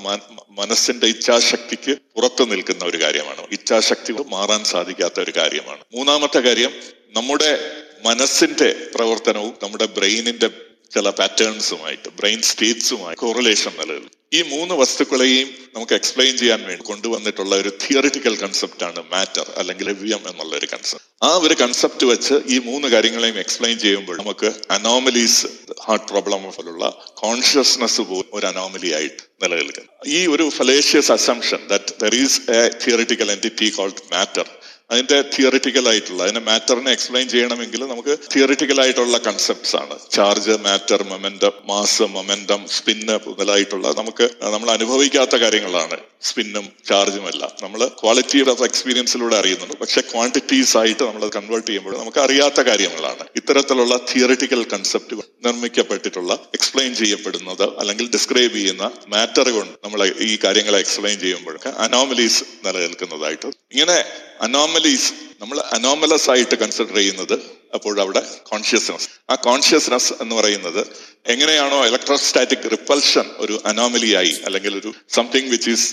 മനസ്സിന്റെ ഇച്ഛാശക്തിക്ക് പുറത്തു നിൽക്കുന്ന ഒരു കാര്യമാണ്. ഇച്ഛാശക്തി മാറാൻ സാധിക്കാത്ത ഒരു കാര്യമാണ്. മൂന്നാമത്തെ കാര്യം നമ്മുടെ മനസ്സിന്റെ പ്രവർത്തനവും നമ്മുടെ ബ്രെയിനിന്റെ ചില പാറ്റേൺസുമായിട്ട് ബ്രെയിൻ സ്റ്റേറ്റ്സുമായി കോറിലേഷൻ നിലനിൽക്കും. ഈ മൂന്ന് വസ്തുക്കളെയും നമുക്ക് എക്സ്പ്ലെയിൻ ചെയ്യാൻ വേണ്ടി കൊണ്ടുവന്നിട്ടുള്ള ഒരു തിയറിറ്റിക്കൽ കൺസെപ്റ്റ് ആണ് മാറ്റർ അല്ലെങ്കിൽ ലവ്യം എന്നുള്ള ഒരു കൺസെപ്റ്റ് ആ ഒരു കൺസെപ്റ്റ് വെച്ച് ഈ മൂന്ന് കാര്യങ്ങളെയും എക്സ്പ്ലെയിൻ ചെയ്യുമ്പോൾ നമുക്ക് അനോമലീസ് ഹാർട്ട് പ്രോബ്ലം പോലുള്ള കോൺഷ്യസ്നെസ് പോലും ഒരു അനോമലി ആയിട്ട് നിലനിൽക്കുന്നു. ഈ ഒരു fallacious assumption that there is a theoretical entity called matter അതിന്റെ തിയറിറ്റിക്കൽ ആയിട്ടുള്ള അതിനെ മാറ്ററിനെ എക്സ്പ്ലെയിൻ ചെയ്യണമെങ്കിൽ നമുക്ക് തിയറിറ്റിക്കൽ ആയിട്ടുള്ള കൺസെപ്റ്റ്സ് ആണ്. Charge matter momentum mass momentum spin മുതലായിട്ടുള്ള നമുക്ക് നമ്മൾ അനുഭവിക്കാത്ത കാര്യങ്ങളാണ്. സ്പിന്നും ചാർജും എല്ലാം. നമ്മൾ ക്വാളിറ്റി ഓഫ് എക്സ്പീരിയൻസിലൂടെ അറിയുന്നുണ്ട്. പക്ഷെ ക്വാണ്ടിറ്റീസ് ആയിട്ട് നമ്മൾ കൺവേർട്ട് ചെയ്യുമ്പോൾ നമുക്ക് അറിയാത്ത കാര്യങ്ങളാണ്. ഇത്തരത്തിലുള്ള തിയറിറ്റിക്കൽ കൺസെപ്റ്റ് നിർമ്മിക്കപ്പെട്ടിട്ടുള്ള എക്സ്പ്ലെയിൻ ചെയ്യപ്പെടുന്നത് അല്ലെങ്കിൽ ഡിസ്ക്രൈബ് ചെയ്യുന്ന മാറ്റർ കൊണ്ട് നമ്മൾ ഈ കാര്യങ്ങളെ എക്സ്പ്ലെയിൻ ചെയ്യുമ്പോഴൊക്കെ അനോമലീസ് നിലനിൽക്കുന്നതായിട്ട്. ഇങ്ങനെ അനോമലീസ് നമ്മൾ അനോമലസ് ആയിട്ട് കൺസിഡർ ചെയ്യുന്നത് അപ്പോൾ അവിടെ കോൺഷ്യസ്നസ് ആ കോൺഷ്യസ്നസ് എന്ന് പറയുന്നത് എങ്ങനെയാണോ ഇലക്ട്രോസ്റ്റാറ്റിക് റിപ്പൽഷൻ ഒരു അനോമലിയായി അല്ലെങ്കിൽ ഒരു something which is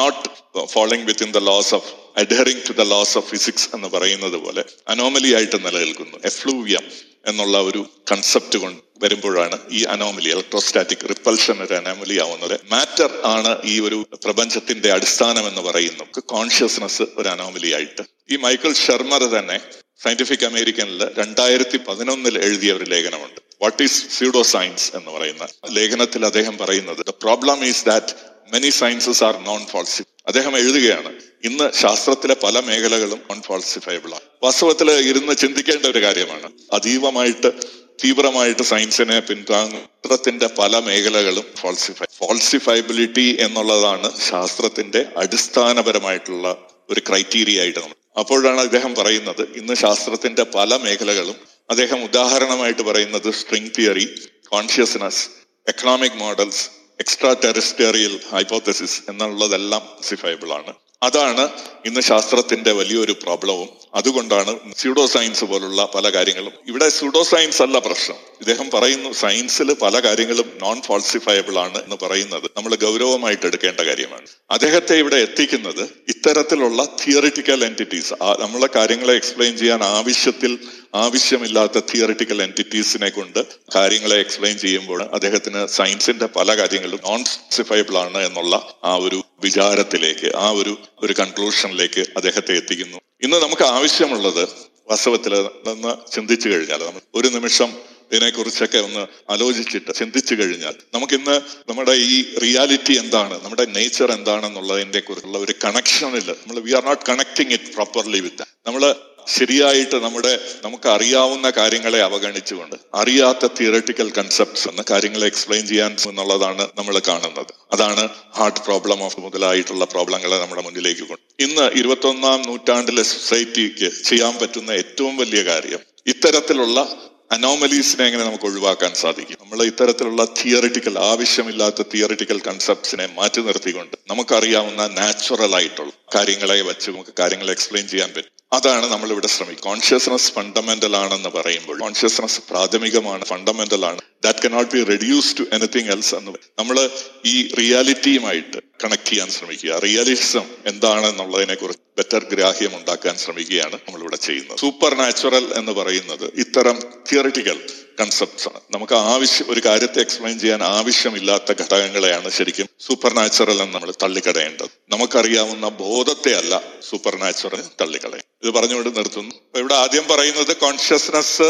not following within the laws of adhering to the laws of physics എന്ന് പറയുന്നത് പോലെ അനോമലി ആയിട്ട് നിലനിൽക്കുന്നു. എഫ്ലൂവിയം എന്നുള്ള ഒരു കൺസെപ്റ്റ് കൊണ്ട് വരുമ്പോഴാണ് ഈ അനോമലി ഇലക്ട്രോസ്റ്റാറ്റിക് റിപ്പൽഷൻ ഒരു അനോമലി ആവുന്നത്. മാറ്റർ ആണ് ഈ ഒരു പ്രപഞ്ചത്തിന്റെ അടിസ്ഥാനം എന്ന് പറയുന്നു കോൺഷ്യസ്നസ് ഒരു അനോമലി ആയിട്ട്. ഈ മൈക്കിൾ ഷർമർ തന്നെ സയന്റിഫിക് അമേരിക്കനിൽ രണ്ടായിരത്തി പതിനൊന്നിൽ എഴുതിയ ഒരു ലേഖനമുണ്ട്. വാട്ട് ഈസ് സ്യൂഡോ സയൻസ് എന്ന് പറയുന്ന ലേഖനത്തിൽ അദ്ദേഹം പറയുന്നത് the problem is that many sciences are non falsy അദ്ദേഹം എഴുതുകയാണ് ഇന്ന് ശാസ്ത്രത്തിലെ പല മേഖലകളും നോൺ ആണ്. വാസ്തവത്തിൽ ഇരുന്ന് ചിന്തിക്കേണ്ട ഒരു കാര്യമാണ് അതീവമായിട്ട് തീവ്രമായിട്ട് സയൻസിനെ പിന്താങ്ങത്തിന്റെ പല മേഖലകളും ഫാൾസിഫൈ ഫാൾസിഫൈബിലിറ്റി എന്നുള്ളതാണ് ശാസ്ത്രത്തിന്റെ അടിസ്ഥാനപരമായിട്ടുള്ള ഒരു ക്രൈറ്റീരിയ ആയിട്ട് നമ്മൾ അപ്പോഴാണ് അദ്ദേഹം പറയുന്നത് ഇന്ന് ശാസ്ത്രത്തിന്റെ പല മേഖലകളും അദ്ദേഹം ഉദാഹരണമായിട്ട് പറയുന്നത് string theory consciousness economic models extraterrestrial hypothesis എന്നുള്ളതെല്ലാം സിഫൈബിൾ ആണ്. അതാണ് ഇന്ന് ശാസ്ത്രത്തിന്റെ വലിയൊരു പ്രോബ്ലവും. അതുകൊണ്ടാണ് സ്യൂഡോ സയൻസ് പോലുള്ള പല കാര്യങ്ങളും. ഇവിടെ സ്യൂഡോ സയൻസ് അല്ല പ്രശ്നം. ഇദ്ദേഹം പറയുന്നു സയൻസിൽ പല കാര്യങ്ങളും നോൺ ഫാൾസിഫയബിൾ ആണ് എന്ന് പറയുന്നത്. നമ്മൾ ഗൗരവമായിട്ട് എടുക്കേണ്ട കാര്യമാണ്. അദ്ദേഹത്തെ ഇവിടെ എത്തിക്കുന്നത് ഇത്തരത്തിലുള്ള തിയറിറ്റിക്കൽ എന്റിറ്റീസ് നമ്മളെ കാര്യങ്ങളെ എക്സ്പ്ലെയിൻ ചെയ്യാൻ ആവശ്യത്തിൽ ആവശ്യമില്ലാത്ത തിയറിറ്റിക്കൽ എന്റിറ്റീസിനെ കൊണ്ട് കാര്യങ്ങളെ എക്സ്പ്ലെയിൻ ചെയ്യുമ്പോൾ അദ്ദേഹത്തിന് സയൻസിന്റെ പല കാര്യങ്ങളും നോൺ സ്പെസിഫൈബിൾ ആണ് എന്നുള്ള ആ ഒരു വിചാരത്തിലേക്ക് ആ ഒരു ഒരു കൺക്ലൂഷനിലേക്ക് അദ്ദേഹത്തെ എത്തിക്കുന്നു. ഇന്ന് നമുക്ക് ആവശ്യമുള്ളത് വാസ്തവത്തിൽ നിന്ന് ചിന്തിച്ചു കഴിഞ്ഞാൽ നമ്മൾ ഒരു നിമിഷം ഇതിനെക്കുറിച്ചൊക്കെ ഒന്ന് ആലോചിച്ചിട്ട് ചിന്തിച്ചു കഴിഞ്ഞാൽ നമുക്കിന്ന് നമ്മുടെ ഈ റിയാലിറ്റി എന്താണ് നമ്മുടെ നേച്ചർ എന്താണെന്നുള്ളതിന്റെ കുറിച്ചുള്ള ഒരു കണക്ഷനിൽ നമ്മൾ we are not connecting it properly with നമ്മൾ ശരിയായിട്ട് നമ്മുടെ നമുക്ക് അറിയാവുന്ന കാര്യങ്ങളെ അവഗണിച്ചുകൊണ്ട് അറിയാത്ത തിയറട്ടിക്കൽ കൺസെപ്റ്റ്സ് എന്ന കാര്യങ്ങളെ എക്സ്പ്ലെയിൻ ചെയ്യാൻ എന്നുള്ളതാണ് നമ്മൾ കാണുന്നത്. അതാണ് ഹാർട്ട് പ്രോബ്ലം ഓഫ് മുതലായിട്ടുള്ള പ്രോബ്ലങ്ങളെ നമ്മുടെ മുന്നിലേക്ക് കൊണ്ട്. ഇന്ന് ഇരുപത്തൊന്നാം നൂറ്റാണ്ടിലെ സൊസൈറ്റിക്ക് ചെയ്യാൻ പറ്റുന്ന ഏറ്റവും വലിയ കാര്യം ഇത്തരത്തിലുള്ള അനോമലീസിനെ എങ്ങനെ നമുക്ക് ഒഴിവാക്കാൻ സാധിക്കും? നമ്മൾ ഇത്തരത്തിലുള്ള തിയറിറ്റിക്കൽ ആവശ്യമില്ലാത്ത തിയറിറ്റിക്കൽ കൺസെപ്റ്റ്സിനെ മാറ്റി നിർത്തിക്കൊണ്ട് നമുക്കറിയാവുന്ന നാച്ചുറൽ ആയിട്ടുള്ള കാര്യങ്ങളെ വെച്ച് നമുക്ക് കാര്യങ്ങൾ എക്സ്പ്ലെയിൻ ചെയ്യാൻ പറ്റും. അതാണ് നമ്മൾ ഇവിടെ ശ്രമിക്കുക കോൺഷ്യസ്നസ് ഫണ്ടമെന്റൽ ആണെന്ന് പറയുമ്പോൾ കോൺഷ്യസ്നസ് പ്രാഥമികമാണ് ഫണ്ടമെന്റൽ ആണ്. That cannot be reduce to anything else എന്ന് നമ്മൾ ഈ റിയാലിറ്റിയുമായിട്ട് കണക്ട് ചെയ്യാൻ ശ്രമിക്കുക. റിയലിസം എന്താണെന്നുള്ളതിനെ കുറിച്ച് ബെറ്റർ ഗ്രാഹ്യം ഉണ്ടാക്കാൻ ശ്രമിക്കുകയാണ് നമ്മൾ ഇവിടെ ചെയ്യുന്നത്. സൂപ്പർ നാച്ചുറൽ എന്ന് പറയുന്നത് ഇത്തരം തിയറിറ്റിക്കൽ കൺസെപ്റ്റ്സ് ആണ്. നമുക്ക് ആവശ്യം ഒരു കാര്യത്തെ എക്സ്പ്ലെയിൻ ചെയ്യാൻ ആവശ്യമില്ലാത്ത ഘടകങ്ങളെയാണ് ശരിക്കും സൂപ്പർ നാച്ചുറൽ എന്ന് നമ്മൾ തള്ളിക്കളയേണ്ടത്. നമുക്കറിയാവുന്ന ബോധത്തെ അല്ല സൂപ്പർ നാച്ചുറൽ തള്ളിക്കളയും ഇത് പറഞ്ഞുകൊണ്ട് നിർത്തുന്നു. ഇവിടെ ആദ്യം പറയുന്നത് കോൺഷ്യസ്നെസ്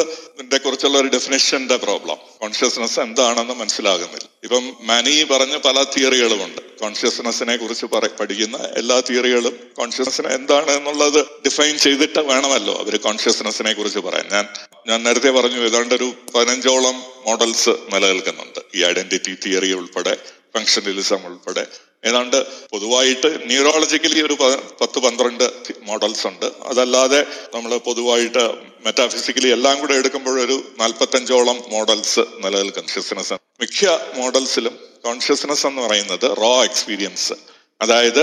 കുറിച്ചുള്ള ഒരു ഡെഫിനേഷന്റെ പ്രോബ്ലം കോൺഷ്യസ്നെസ് എന്താണെന്ന് മനസ്സിലാകുന്നില്ല. ഇപ്പം മാനി പറഞ്ഞ പല തിയറികളുമുണ്ട് കോൺഷ്യസ്നെസ്സിനെ കുറിച്ച് പഠിക്കുന്ന എല്ലാ തിയറികളും കോൺഷ്യസ്നെസ്സിനെ എന്താണ് എന്നുള്ളത് ഡിഫൈൻ ചെയ്തിട്ട് വേണമല്ലോ അവർ കോൺഷ്യസ്നെസ്സിനെ കുറിച്ച് പറയാൻ. ഞാൻ ഞാൻ നേരത്തെ പറഞ്ഞു ഏതാണ്ട് ഒരു പതിനഞ്ചോളം മോഡൽസ് നിലനിൽക്കുന്നുണ്ട്. ഈ ഐഡന്റിറ്റി തിയറി ഉൾപ്പെടെ ഫംഗ്ഷനലിസം ഉൾപ്പെടെ. ഏതാണ്ട് പൊതുവായിട്ട് ന്യൂറോളജിക്കലി ഒരു പത്ത് പന്ത്രണ്ട് മോഡൽസ് ഉണ്ട്. അതല്ലാതെ നമ്മൾ പൊതുവായിട്ട് മെറ്റാഫിസിക്കലി എല്ലാം കൂടെ എടുക്കുമ്പോൾ ഒരു നാൽപ്പത്തഞ്ചോളം മോഡൽസ് നിലനിൽക്കും കോൺഷ്യസ്നസ് മിക്ക മോഡൽസിലും കോൺഷ്യസ്നസ് എന്ന് പറയുന്നത് റോ എക്സ്പീരിയൻസ് അതായത്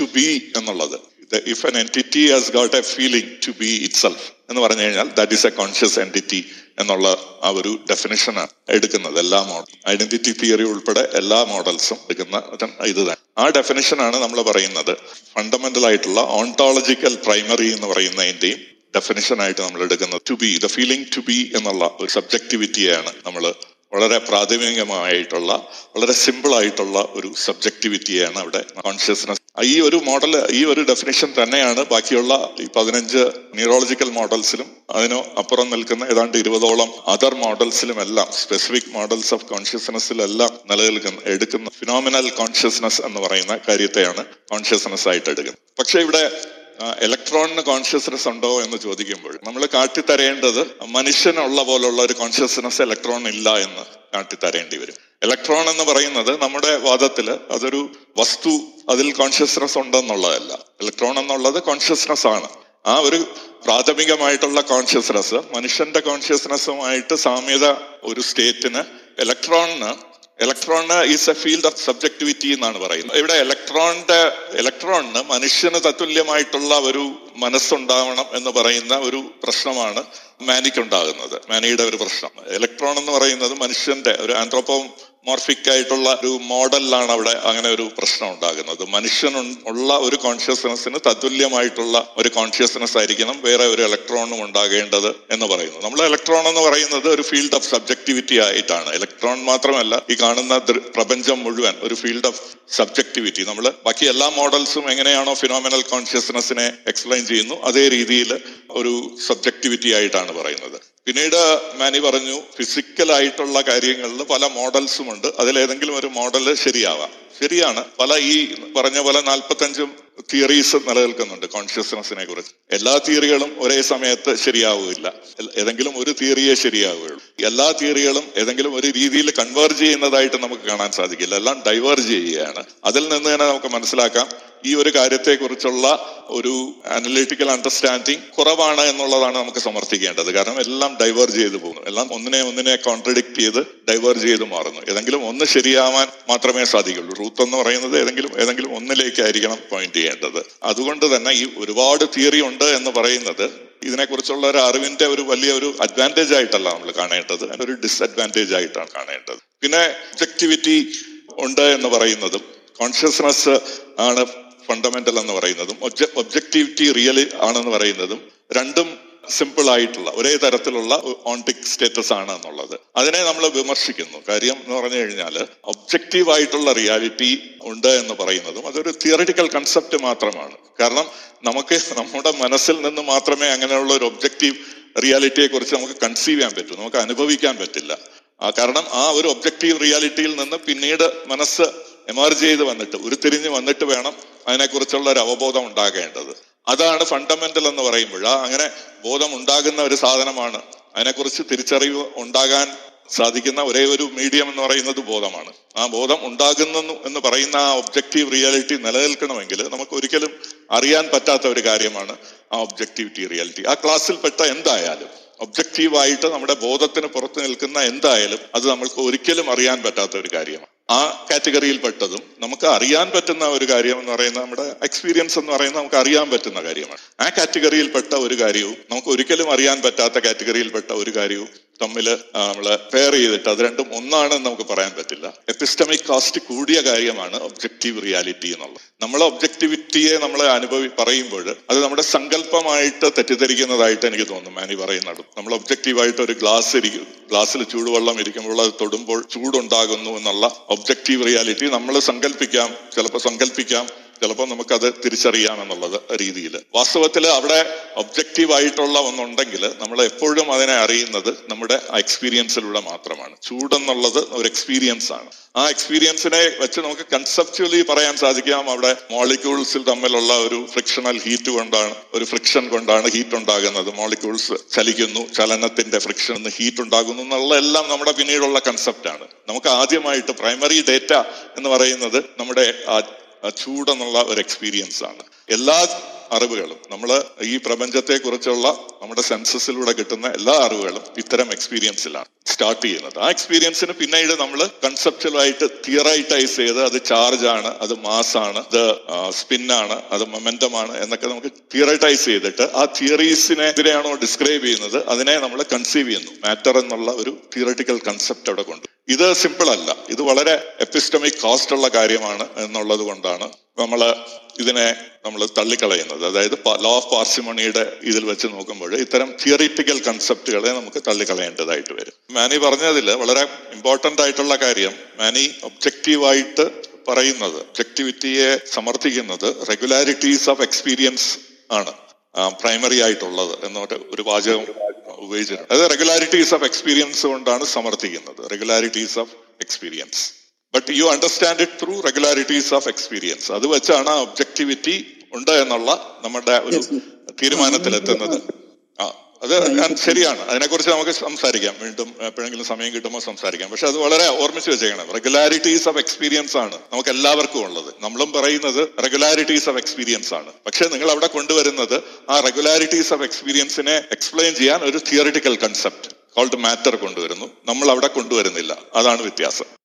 ടു ബി എന്നുള്ളത്. If an entity has got a feeling to be itself എന്ന് പറഞ്ഞു കഴിഞ്ഞാൽ that is a conscious entity എന്നുള്ള ആ ഒരു ഡെഫിനിഷനാണ് എടുക്കുന്നത്. എല്ലാ മോഡൽ ഐഡന്റിറ്റി തിയറി ഉൾപ്പെടെ എല്ലാ മോഡൽസും എടുക്കുന്ന ഇത് തന്നെ. ആ ഡെഫിനിഷനാണ് നമ്മൾ പറയുന്നത്. ഫണ്ടമെന്റൽ ആയിട്ടുള്ള ഓൺടോളജിക്കൽ പ്രൈമറി എന്ന് പറയുന്നതിന്റെയും ഡെഫിനിഷനായിട്ട് നമ്മൾ എടുക്കുന്നത്. To be the feeling to be എന്നുള്ള ഒരു സബ്ജക്ടിവിറ്റിയാണ് നമ്മൾ വളരെ പ്രാഥമികമായിട്ടുള്ള വളരെ സിമ്പിൾ ആയിട്ടുള്ള ഒരു സബ്ജക്ടിവിറ്റിയാണ് അവിടെ കോൺഷ്യസ്നസ് ഈ ഒരു മോഡൽ ഈ ഒരു ഡെഫിനേഷൻ തന്നെയാണ് ബാക്കിയുള്ള ഈ പതിനഞ്ച് ന്യൂറോളജിക്കൽ മോഡൽസിലും അതിനോ അപ്പുറം നിൽക്കുന്ന ഏതാണ്ട് ഇരുപതോളം അതർ മോഡൽസിലും എല്ലാം സ്പെസിഫിക് മോഡൽസ് ഓഫ് കോൺഷ്യസ്നെസ്സിലെല്ലാം നിലനിൽക്കുന്ന എടുക്കുന്ന ഫിനോമിനൽ കോൺഷ്യസ്നസ് എന്ന് പറയുന്ന കാര്യത്തെയാണ് കോൺഷ്യസ്നസ് ആയിട്ട് എടുക്കുന്നത്. പക്ഷേ ഇവിടെ ഇലക്ട്രോണിന് കോൺഷ്യസ്നെസ് ഉണ്ടോ എന്ന് ചോദിക്കുമ്പോൾ നമ്മൾ കാട്ടിത്തരേണ്ടത് മനുഷ്യനുള്ള പോലുള്ള ഒരു കോൺഷ്യസ്നെസ് ഇലക്ട്രോൺ ഇല്ല എന്ന് കാട്ടിത്തരേണ്ടി വരും. ഇലക്ട്രോൺ എന്ന് പറയുന്നത് നമ്മുടെ വാദത്തിൽ അതൊരു വസ്തു അതിൽ കോൺഷ്യസ്നെസ് ഉണ്ടെന്നുള്ളതല്ല. ഇലക്ട്രോൺ എന്നുള്ളത് കോൺഷ്യസ്നെസ് ആണ്. ആ ഒരു പ്രാഥമികമായിട്ടുള്ള കോൺഷ്യസ്നെസ് മനുഷ്യന്റെ കോൺഷ്യസ്നെസ്സുമായിട്ട് സാമ്യത ഒരു സ്റ്റേറ്റിന് ഇലക്ട്രോണിന് electron is a field of subjectivity എന്നാണ് പറയുന്നത്. ഇവിടെ ഇലക്ട്രോണിന്റെ ഇലക്ട്രോണിന് മനുഷ്യന് തത്തുല്യമായിട്ടുള്ള ഒരു മനസ്സുണ്ടാവണം എന്ന് പറയുന്ന ഒരു പ്രശ്നമാണ് മാനിക്ക് ഉണ്ടാകുന്നത് മാനിയുടെ ഒരു പ്രശ്നം. ഇലക്ട്രോൺ എന്ന് പറയുന്നത് മനുഷ്യന്റെ ഒരു ആന്ത്രോപ്പോ മോർഫിക് ആയിട്ടുള്ള ഒരു മോഡലിലാണ് അവിടെ അങ്ങനെ ഒരു പ്രശ്നം ഉണ്ടാകുന്നത്. മനുഷ്യൻ ഉള്ള ഒരു കോൺഷ്യസ്നെസ്സിന് തത്തുല്യമായിട്ടുള്ള ഒരു കോൺഷ്യസ്നസ് ആയിരിക്കണം വേറെ ഒരു ഇലക്ട്രോണും ഉണ്ടാകേണ്ടത് എന്ന് പറയുന്നു നമ്മൾ ഇലക്ട്രോൺ എന്ന് പറയുന്നത് ഒരു ഫീൽഡ് ഓഫ് സബ്ജക്ടിവിറ്റി ആയിട്ടാണ്. ഇലക്ട്രോൺ മാത്രമല്ല ഈ കാണുന്ന പ്രപഞ്ചം മുഴുവൻ ഒരു ഫീൽഡ് ഓഫ് സബ്ജക്ടിവിറ്റി നമ്മൾ ബാക്കി എല്ലാ മോഡൽസും എങ്ങനെയാണോ ഫിനോമിനൽ കോൺഷ്യസ്നെസ്സിനെ എക്സ്പ്ലെയിൻ ചെയ്യുന്നു അതേ രീതിയിൽ ഒരു സബ്ജക്ടിവിറ്റി ആയിട്ടാണ് പറയുന്നത്. പിന്നീട് മാനി പറഞ്ഞു ഫിസിക്കലായിട്ടുള്ള കാര്യങ്ങളിൽ പല മോഡൽസും ഉണ്ട്. അതിലേതെങ്കിലും ഒരു മോഡൽ ശരിയാവാം. ശരിയാണ്. പല ഈ പറഞ്ഞ പോലെ നാൽപ്പത്തഞ്ചും തിയറീസ് നിലനിൽക്കുന്നുണ്ട് കോൺഷ്യസ്നെസ്സിനെ കുറിച്ച്. എല്ലാ തിയറികളും ഒരേ സമയത്ത് ശരിയാവുകയില്ല. ഏതെങ്കിലും ഒരു തിയറിയെ ശരിയാവുകയുള്ളൂ. എല്ലാ തിയറികളും ഏതെങ്കിലും ഒരു രീതിയിൽ കൺവേർജ് ചെയ്യുന്നതായിട്ട് നമുക്ക് കാണാൻ സാധിക്കില്ല. എല്ലാം ഡൈവേർജ് ചെയ്യുകയാണ്. അതിൽ നിന്ന് തന്നെ നമുക്ക് മനസ്സിലാക്കാം ഈ ഒരു കാര്യത്തെക്കുറിച്ചുള്ള ഒരു അനലിറ്റിക്കൽ അണ്ടർസ്റ്റാൻഡിങ് കുറവാണ് എന്നുള്ളതാണ് നമുക്ക് സമർത്ഥിക്കേണ്ടത്. കാരണം എല്ലാം ഡൈവേർജ് ചെയ്തു പോകുന്നു. എല്ലാം ഒന്നിനെ ഒന്നിനെ കോൺട്രഡിക്ട് ചെയ്ത് ഡൈവേർജ് ചെയ്ത് മാറുന്നു. ഏതെങ്കിലും ഒന്ന് ശരിയാവാൻ മാത്രമേ സാധിക്കുള്ളൂ. റൂത്ത് എന്ന് പറയുന്നത് ഏതെങ്കിലും ഏതെങ്കിലും ഒന്നിലേക്കായിരിക്കണം പോയിന്റ് ചെയ്യേണ്ടത്. അതുകൊണ്ട് തന്നെ ഈ ഒരുപാട് തിയറി ഉണ്ട് എന്ന് പറയുന്നത് ഇതിനെക്കുറിച്ചുള്ള ഒരു അറിവിന്റെ ഒരു വലിയ ഒരു അഡ്വാന്റേജ് ആയിട്ടല്ല നമ്മൾ കാണേണ്ടത്. ഒരു ഡിസ്അഡ്വാന്റേജ് ആയിട്ടാണ് കാണേണ്ടത്. പിന്നെ ഒബ്ജക്ടിവിറ്റി ഉണ്ട് എന്ന് പറയുന്നതും കോൺഷ്യസ്നസ് ആണ് ഫണ്ടമെന്റൽ എന്ന് പറയുന്നതും ഒബ്ജക്ടിവിറ്റി റിയൽ ആണെന്ന് പറയുന്നതും രണ്ടും സിമ്പിൾ ആയിട്ടുള്ള ഒരേ തരത്തിലുള്ള ഓൺടിക് സ്റ്റേറ്റസ് ആണ് എന്നുള്ളത്. അതിനെ നമ്മൾ വിമർശിക്കുന്നു. കാര്യം എന്ന് പറഞ്ഞു കഴിഞ്ഞാൽ ഒബ്ജക്റ്റീവ് ആയിട്ടുള്ള റിയാലിറ്റി ഉണ്ട് എന്ന് പറയുന്നതും അതൊരു തിയറിറ്റിക്കൽ കൺസെപ്റ്റ് മാത്രമാണ്. കാരണം നമുക്ക് നമ്മുടെ മനസ്സിൽ നിന്ന് മാത്രമേ അങ്ങനെയുള്ള ഒരു ഒബ്ജക്റ്റീവ് റിയാലിറ്റിയെ കുറിച്ച് നമുക്ക് കൺസീവ് ചെയ്യാൻ പറ്റൂ. നമുക്ക് അനുഭവിക്കാൻ പറ്റില്ല. കാരണം ആ ഒരു ഒബ്ജക്റ്റീവ് റിയാലിറ്റിയിൽ നിന്ന് പിന്നീട് മനസ്സ് എമർജ് ചെയ്ത് വന്നിട്ട് ഉരുത്തിരിഞ്ഞ് വന്നിട്ട് വേണം അതിനെക്കുറിച്ചുള്ള ഒരു അവബോധം ഉണ്ടാകേണ്ടത്. അതാണ് ഫണ്ടമെന്റൽ എന്ന് പറയുമ്പോൾ അങ്ങനെ ബോധം ഉണ്ടാകുന്ന ഒരു സാധനമാണ്. അതിനെക്കുറിച്ച് തിരിച്ചറിവ് ഉണ്ടാകാൻ സാധിക്കുന്ന ഒരേ ഒരു മീഡിയം എന്ന് പറയുന്നത് ബോധമാണ്. ആ ബോധം ഉണ്ടാകുന്നു എന്ന് പറയുന്ന ആ ഒബ്ജക്റ്റീവ് റിയാലിറ്റി നിലനിൽക്കണമെങ്കിൽ നമുക്ക് ഒരിക്കലും അറിയാൻ പറ്റാത്ത ഒരു കാര്യമാണ് ആ ഒബ്ജക്റ്റിവിറ്റി റിയാലിറ്റി ആ ക്ലാസ്സിൽപ്പെട്ട എന്തായാലും ഒബ്ജക്റ്റീവായിട്ട് നമ്മുടെ ബോധത്തിന് പുറത്ത് നിൽക്കുന്ന എന്തായാലും അത് നമ്മൾക്ക് ഒരിക്കലും അറിയാൻ പറ്റാത്ത ഒരു കാര്യമാണ്. ആ കാറ്റഗറിയിൽ പെട്ടതും നമുക്ക് അറിയാൻ പറ്റുന്ന ഒരു കാര്യം എന്ന് പറയുന്ന നമ്മുടെ എക്സ്പീരിയൻസ് എന്ന് പറയുന്നത് നമുക്ക് അറിയാൻ പറ്റുന്ന കാര്യമാണ്. ആ കാറ്റഗറിയിൽ പെട്ട ഒരു കാര്യവും നമുക്ക് ഒരിക്കലും അറിയാൻ പറ്റാത്ത കാറ്റഗറിയിൽ പെട്ട ഒരു കാര്യവും തമ്മിൽ നമ്മൾ പെയർ ചെയ്തിട്ട് അത് രണ്ടും ഒന്നാണെന്ന് നമുക്ക് പറയാൻ പറ്റില്ല. എപ്പിസ്റ്റമിക് കാസ്റ്റ് കൂടിയ കാര്യമാണ് ഒബ്ജക്റ്റീവ് റിയാലിറ്റി എന്നുള്ളത്. നമ്മൾ ഒബ്ജക്ടിവിറ്റിയെ നമ്മൾ അനുഭവി പറയുമ്പോൾ അത് നമ്മുടെ സങ്കല്പമായിട്ട് തെറ്റിദ്ധരിക്കുന്നതായിട്ട് എനിക്ക് തോന്നുന്നു മാനി പറയുന്നത് നമ്മൾ ഒബ്ജക്റ്റീവായിട്ട് ഒരു ഗ്ലാസ് ഇരിക്കും ഗ്ലാസ്സിൽ ചൂടുവെള്ളം ഇരിക്കുമ്പോൾ അത് തൊടുമ്പോൾ ചൂടുണ്ടാകുന്നു എന്നുള്ള ഒബ്ജക്റ്റീവ് റിയാലിറ്റി നമ്മൾ സങ്കല്പിക്കാം. ചിലപ്പോൾ സങ്കല്പിക്കാം. ചിലപ്പോൾ നമുക്കത് തിരിച്ചറിയാം എന്നുള്ളത് രീതിയിൽ വാസ്തവത്തിൽ അവിടെ ഒബ്ജക്റ്റീവ് ആയിട്ടുള്ള ഒന്നുണ്ടെങ്കിൽ നമ്മൾ എപ്പോഴും അതിനെ അറിയുന്നത് നമ്മുടെ എക്സ്പീരിയൻസിലൂടെ മാത്രമാണ്. ചൂടെന്നുള്ളത് ഒരു എക്സ്പീരിയൻസ് ആണ് ആ എക്സ്പീരിയൻസിനെ വെച്ച് നമുക്ക് കൺസെപ്ച്വലി പറയാൻ സാധിക്കാം. അവിടെ മോളിക്യൂൾസിൽ തമ്മിലുള്ള ഒരു ഫ്രിക്ഷണൽ ഹീറ്റ് കൊണ്ടാണ് ഒരു ഫ്രിക്ഷൻ കൊണ്ടാണ് ഹീറ്റ് ഉണ്ടാകുന്നത്. മോളിക്യൂൾസ് ചലിക്കുന്നു ചലനത്തിന്റെ ഫ്രിക്ഷൻ ഹീറ്റ് ഉണ്ടാകുന്നു എന്നുള്ള എല്ലാം നമ്മുടെ പിന്നീടുള്ള കൺസെപ്റ്റാണ്. നമുക്ക് ആദ്യമായിട്ട് പ്രൈമറി ഡേറ്റ എന്ന് പറയുന്നത് നമ്മുടെ ചൂടെന്നുള്ള ഒരു എക്സ്പീരിയൻസ് ആണ്. എല്ലാ അറിവുകളും നമ്മൾ ഈ പ്രപഞ്ചത്തെ കുറിച്ചുള്ള നമ്മുടെ സെൻസസിലൂടെ കിട്ടുന്ന എല്ലാ അറിവുകളും ഇത്തരം എക്സ്പീരിയൻസിലാണ് സ്റ്റാർട്ട് ചെയ്യുന്നത്. ആ എക്സ്പീരിയൻസിന് പിന്നീട് നമ്മൾ കൺസെപ്റ്റലായിട്ട് തിയറൈറ്റൈസ് ചെയ്ത് അത് ചാർജ് ആണ് അത് മാസ് ആണ് അത് ആണ് അത് മൊമെന്റമാണ് എന്നൊക്കെ നമുക്ക് തിയറൈറ്റൈസ് ചെയ്തിട്ട് ആ തിയറീസിനെ എതിരെയാണോ ഡിസ്ക്രൈബ് ചെയ്യുന്നത് അതിനെ നമ്മൾ കൺസീവ് ചെയ്യുന്നു. മാറ്റർ എന്നുള്ള ഒരു തിയറട്ടിക്കൽ കൺസെപ്റ്റ് അവിടെ കൊണ്ട്. ഇത് സിമ്പിൾ അല്ല ഇത് വളരെ എപ്പിസ്റ്റമിക് കോസ്റ്റ് ഉള്ള കാര്യമാണ് എന്നുള്ളത് കൊണ്ടാണ് നമ്മൾ ഇതിനെ നമ്മൾ തള്ളിക്കളയുന്നത്. അതായത് ലോ ഓഫ് പാർസിമണിയുടെ ഇതിൽ വെച്ച് നോക്കുമ്പോൾ ഇത്തരം തിയറിറ്റിക്കൽ കൺസെപ്റ്റുകളെ നമുക്ക് തള്ളിക്കളയേണ്ടതായിട്ട് വരും. മാനി പറഞ്ഞതിൽ വളരെ ഇമ്പോർട്ടന്റ് ആയിട്ടുള്ള കാര്യം മാനി ഒബ്ജക്റ്റീവായിട്ട് പറയുന്നത് ഒബ്ജക്ടിവിറ്റിയെ സമർത്ഥിക്കുന്നത് റെഗുലാരിറ്റീസ് ഓഫ് എക്സ്പീരിയൻസ് ആണ്. പ്രൈമറി ആയിട്ടുള്ളത് എന്നോട്ട് ഒരു വാചകം ഉപയോഗിച്ചിട്ടുണ്ട്. അതായത് റെഗുലാരിറ്റീസ് ഓഫ് എക്സ്പീരിയൻസ് കൊണ്ടാണ് സമർത്ഥിക്കുന്നത്. Regularities of experience but you understand it through regularities of experience അത് വെച്ചാണ് ഒബ്ജക്ടിവിറ്റി ഉണ്ട് എന്നുള്ള നമ്മുടെ ഒരു തീരുമാനത്തിലെത്തുന്നത്. ആ അത് ഞാൻ ശരിയാണ്. അതിനെക്കുറിച്ച് നമുക്ക് സംസാരിക്കാം. വീണ്ടും എപ്പോഴെങ്കിലും സമയം കിട്ടുമ്പോൾ സംസാരിക്കാം. പക്ഷെ അത് വളരെ ഓർമ്മിച്ച് വെച്ചേക്കണം. റെഗുലാരിറ്റീസ് ഓഫ് എക്സ്പീരിയൻസ് ആണ് നമുക്ക് എല്ലാവർക്കും ഉള്ളത്. നമ്മളും പറയുന്നത് റെഗുലാരിറ്റീസ് ഓഫ് എക്സ്പീരിയൻസ് ആണ്. പക്ഷെ നിങ്ങൾ അവിടെ കൊണ്ടുവരുന്നത് ആ റെഗുലാരിറ്റീസ് ഓഫ് എക്സ്പീരിയൻസിനെ എക്സ്പ്ലെയിൻ ചെയ്യാൻ ഒരു തിയറിറ്റിക്കൽ കൺസെപ്റ്റ് കോൾഡ് മാറ്റർ കൊണ്ടുവരുന്നു. നമ്മൾ അവിടെ കൊണ്ടുവരുന്നില്ല. അതാണ് വ്യത്യാസം.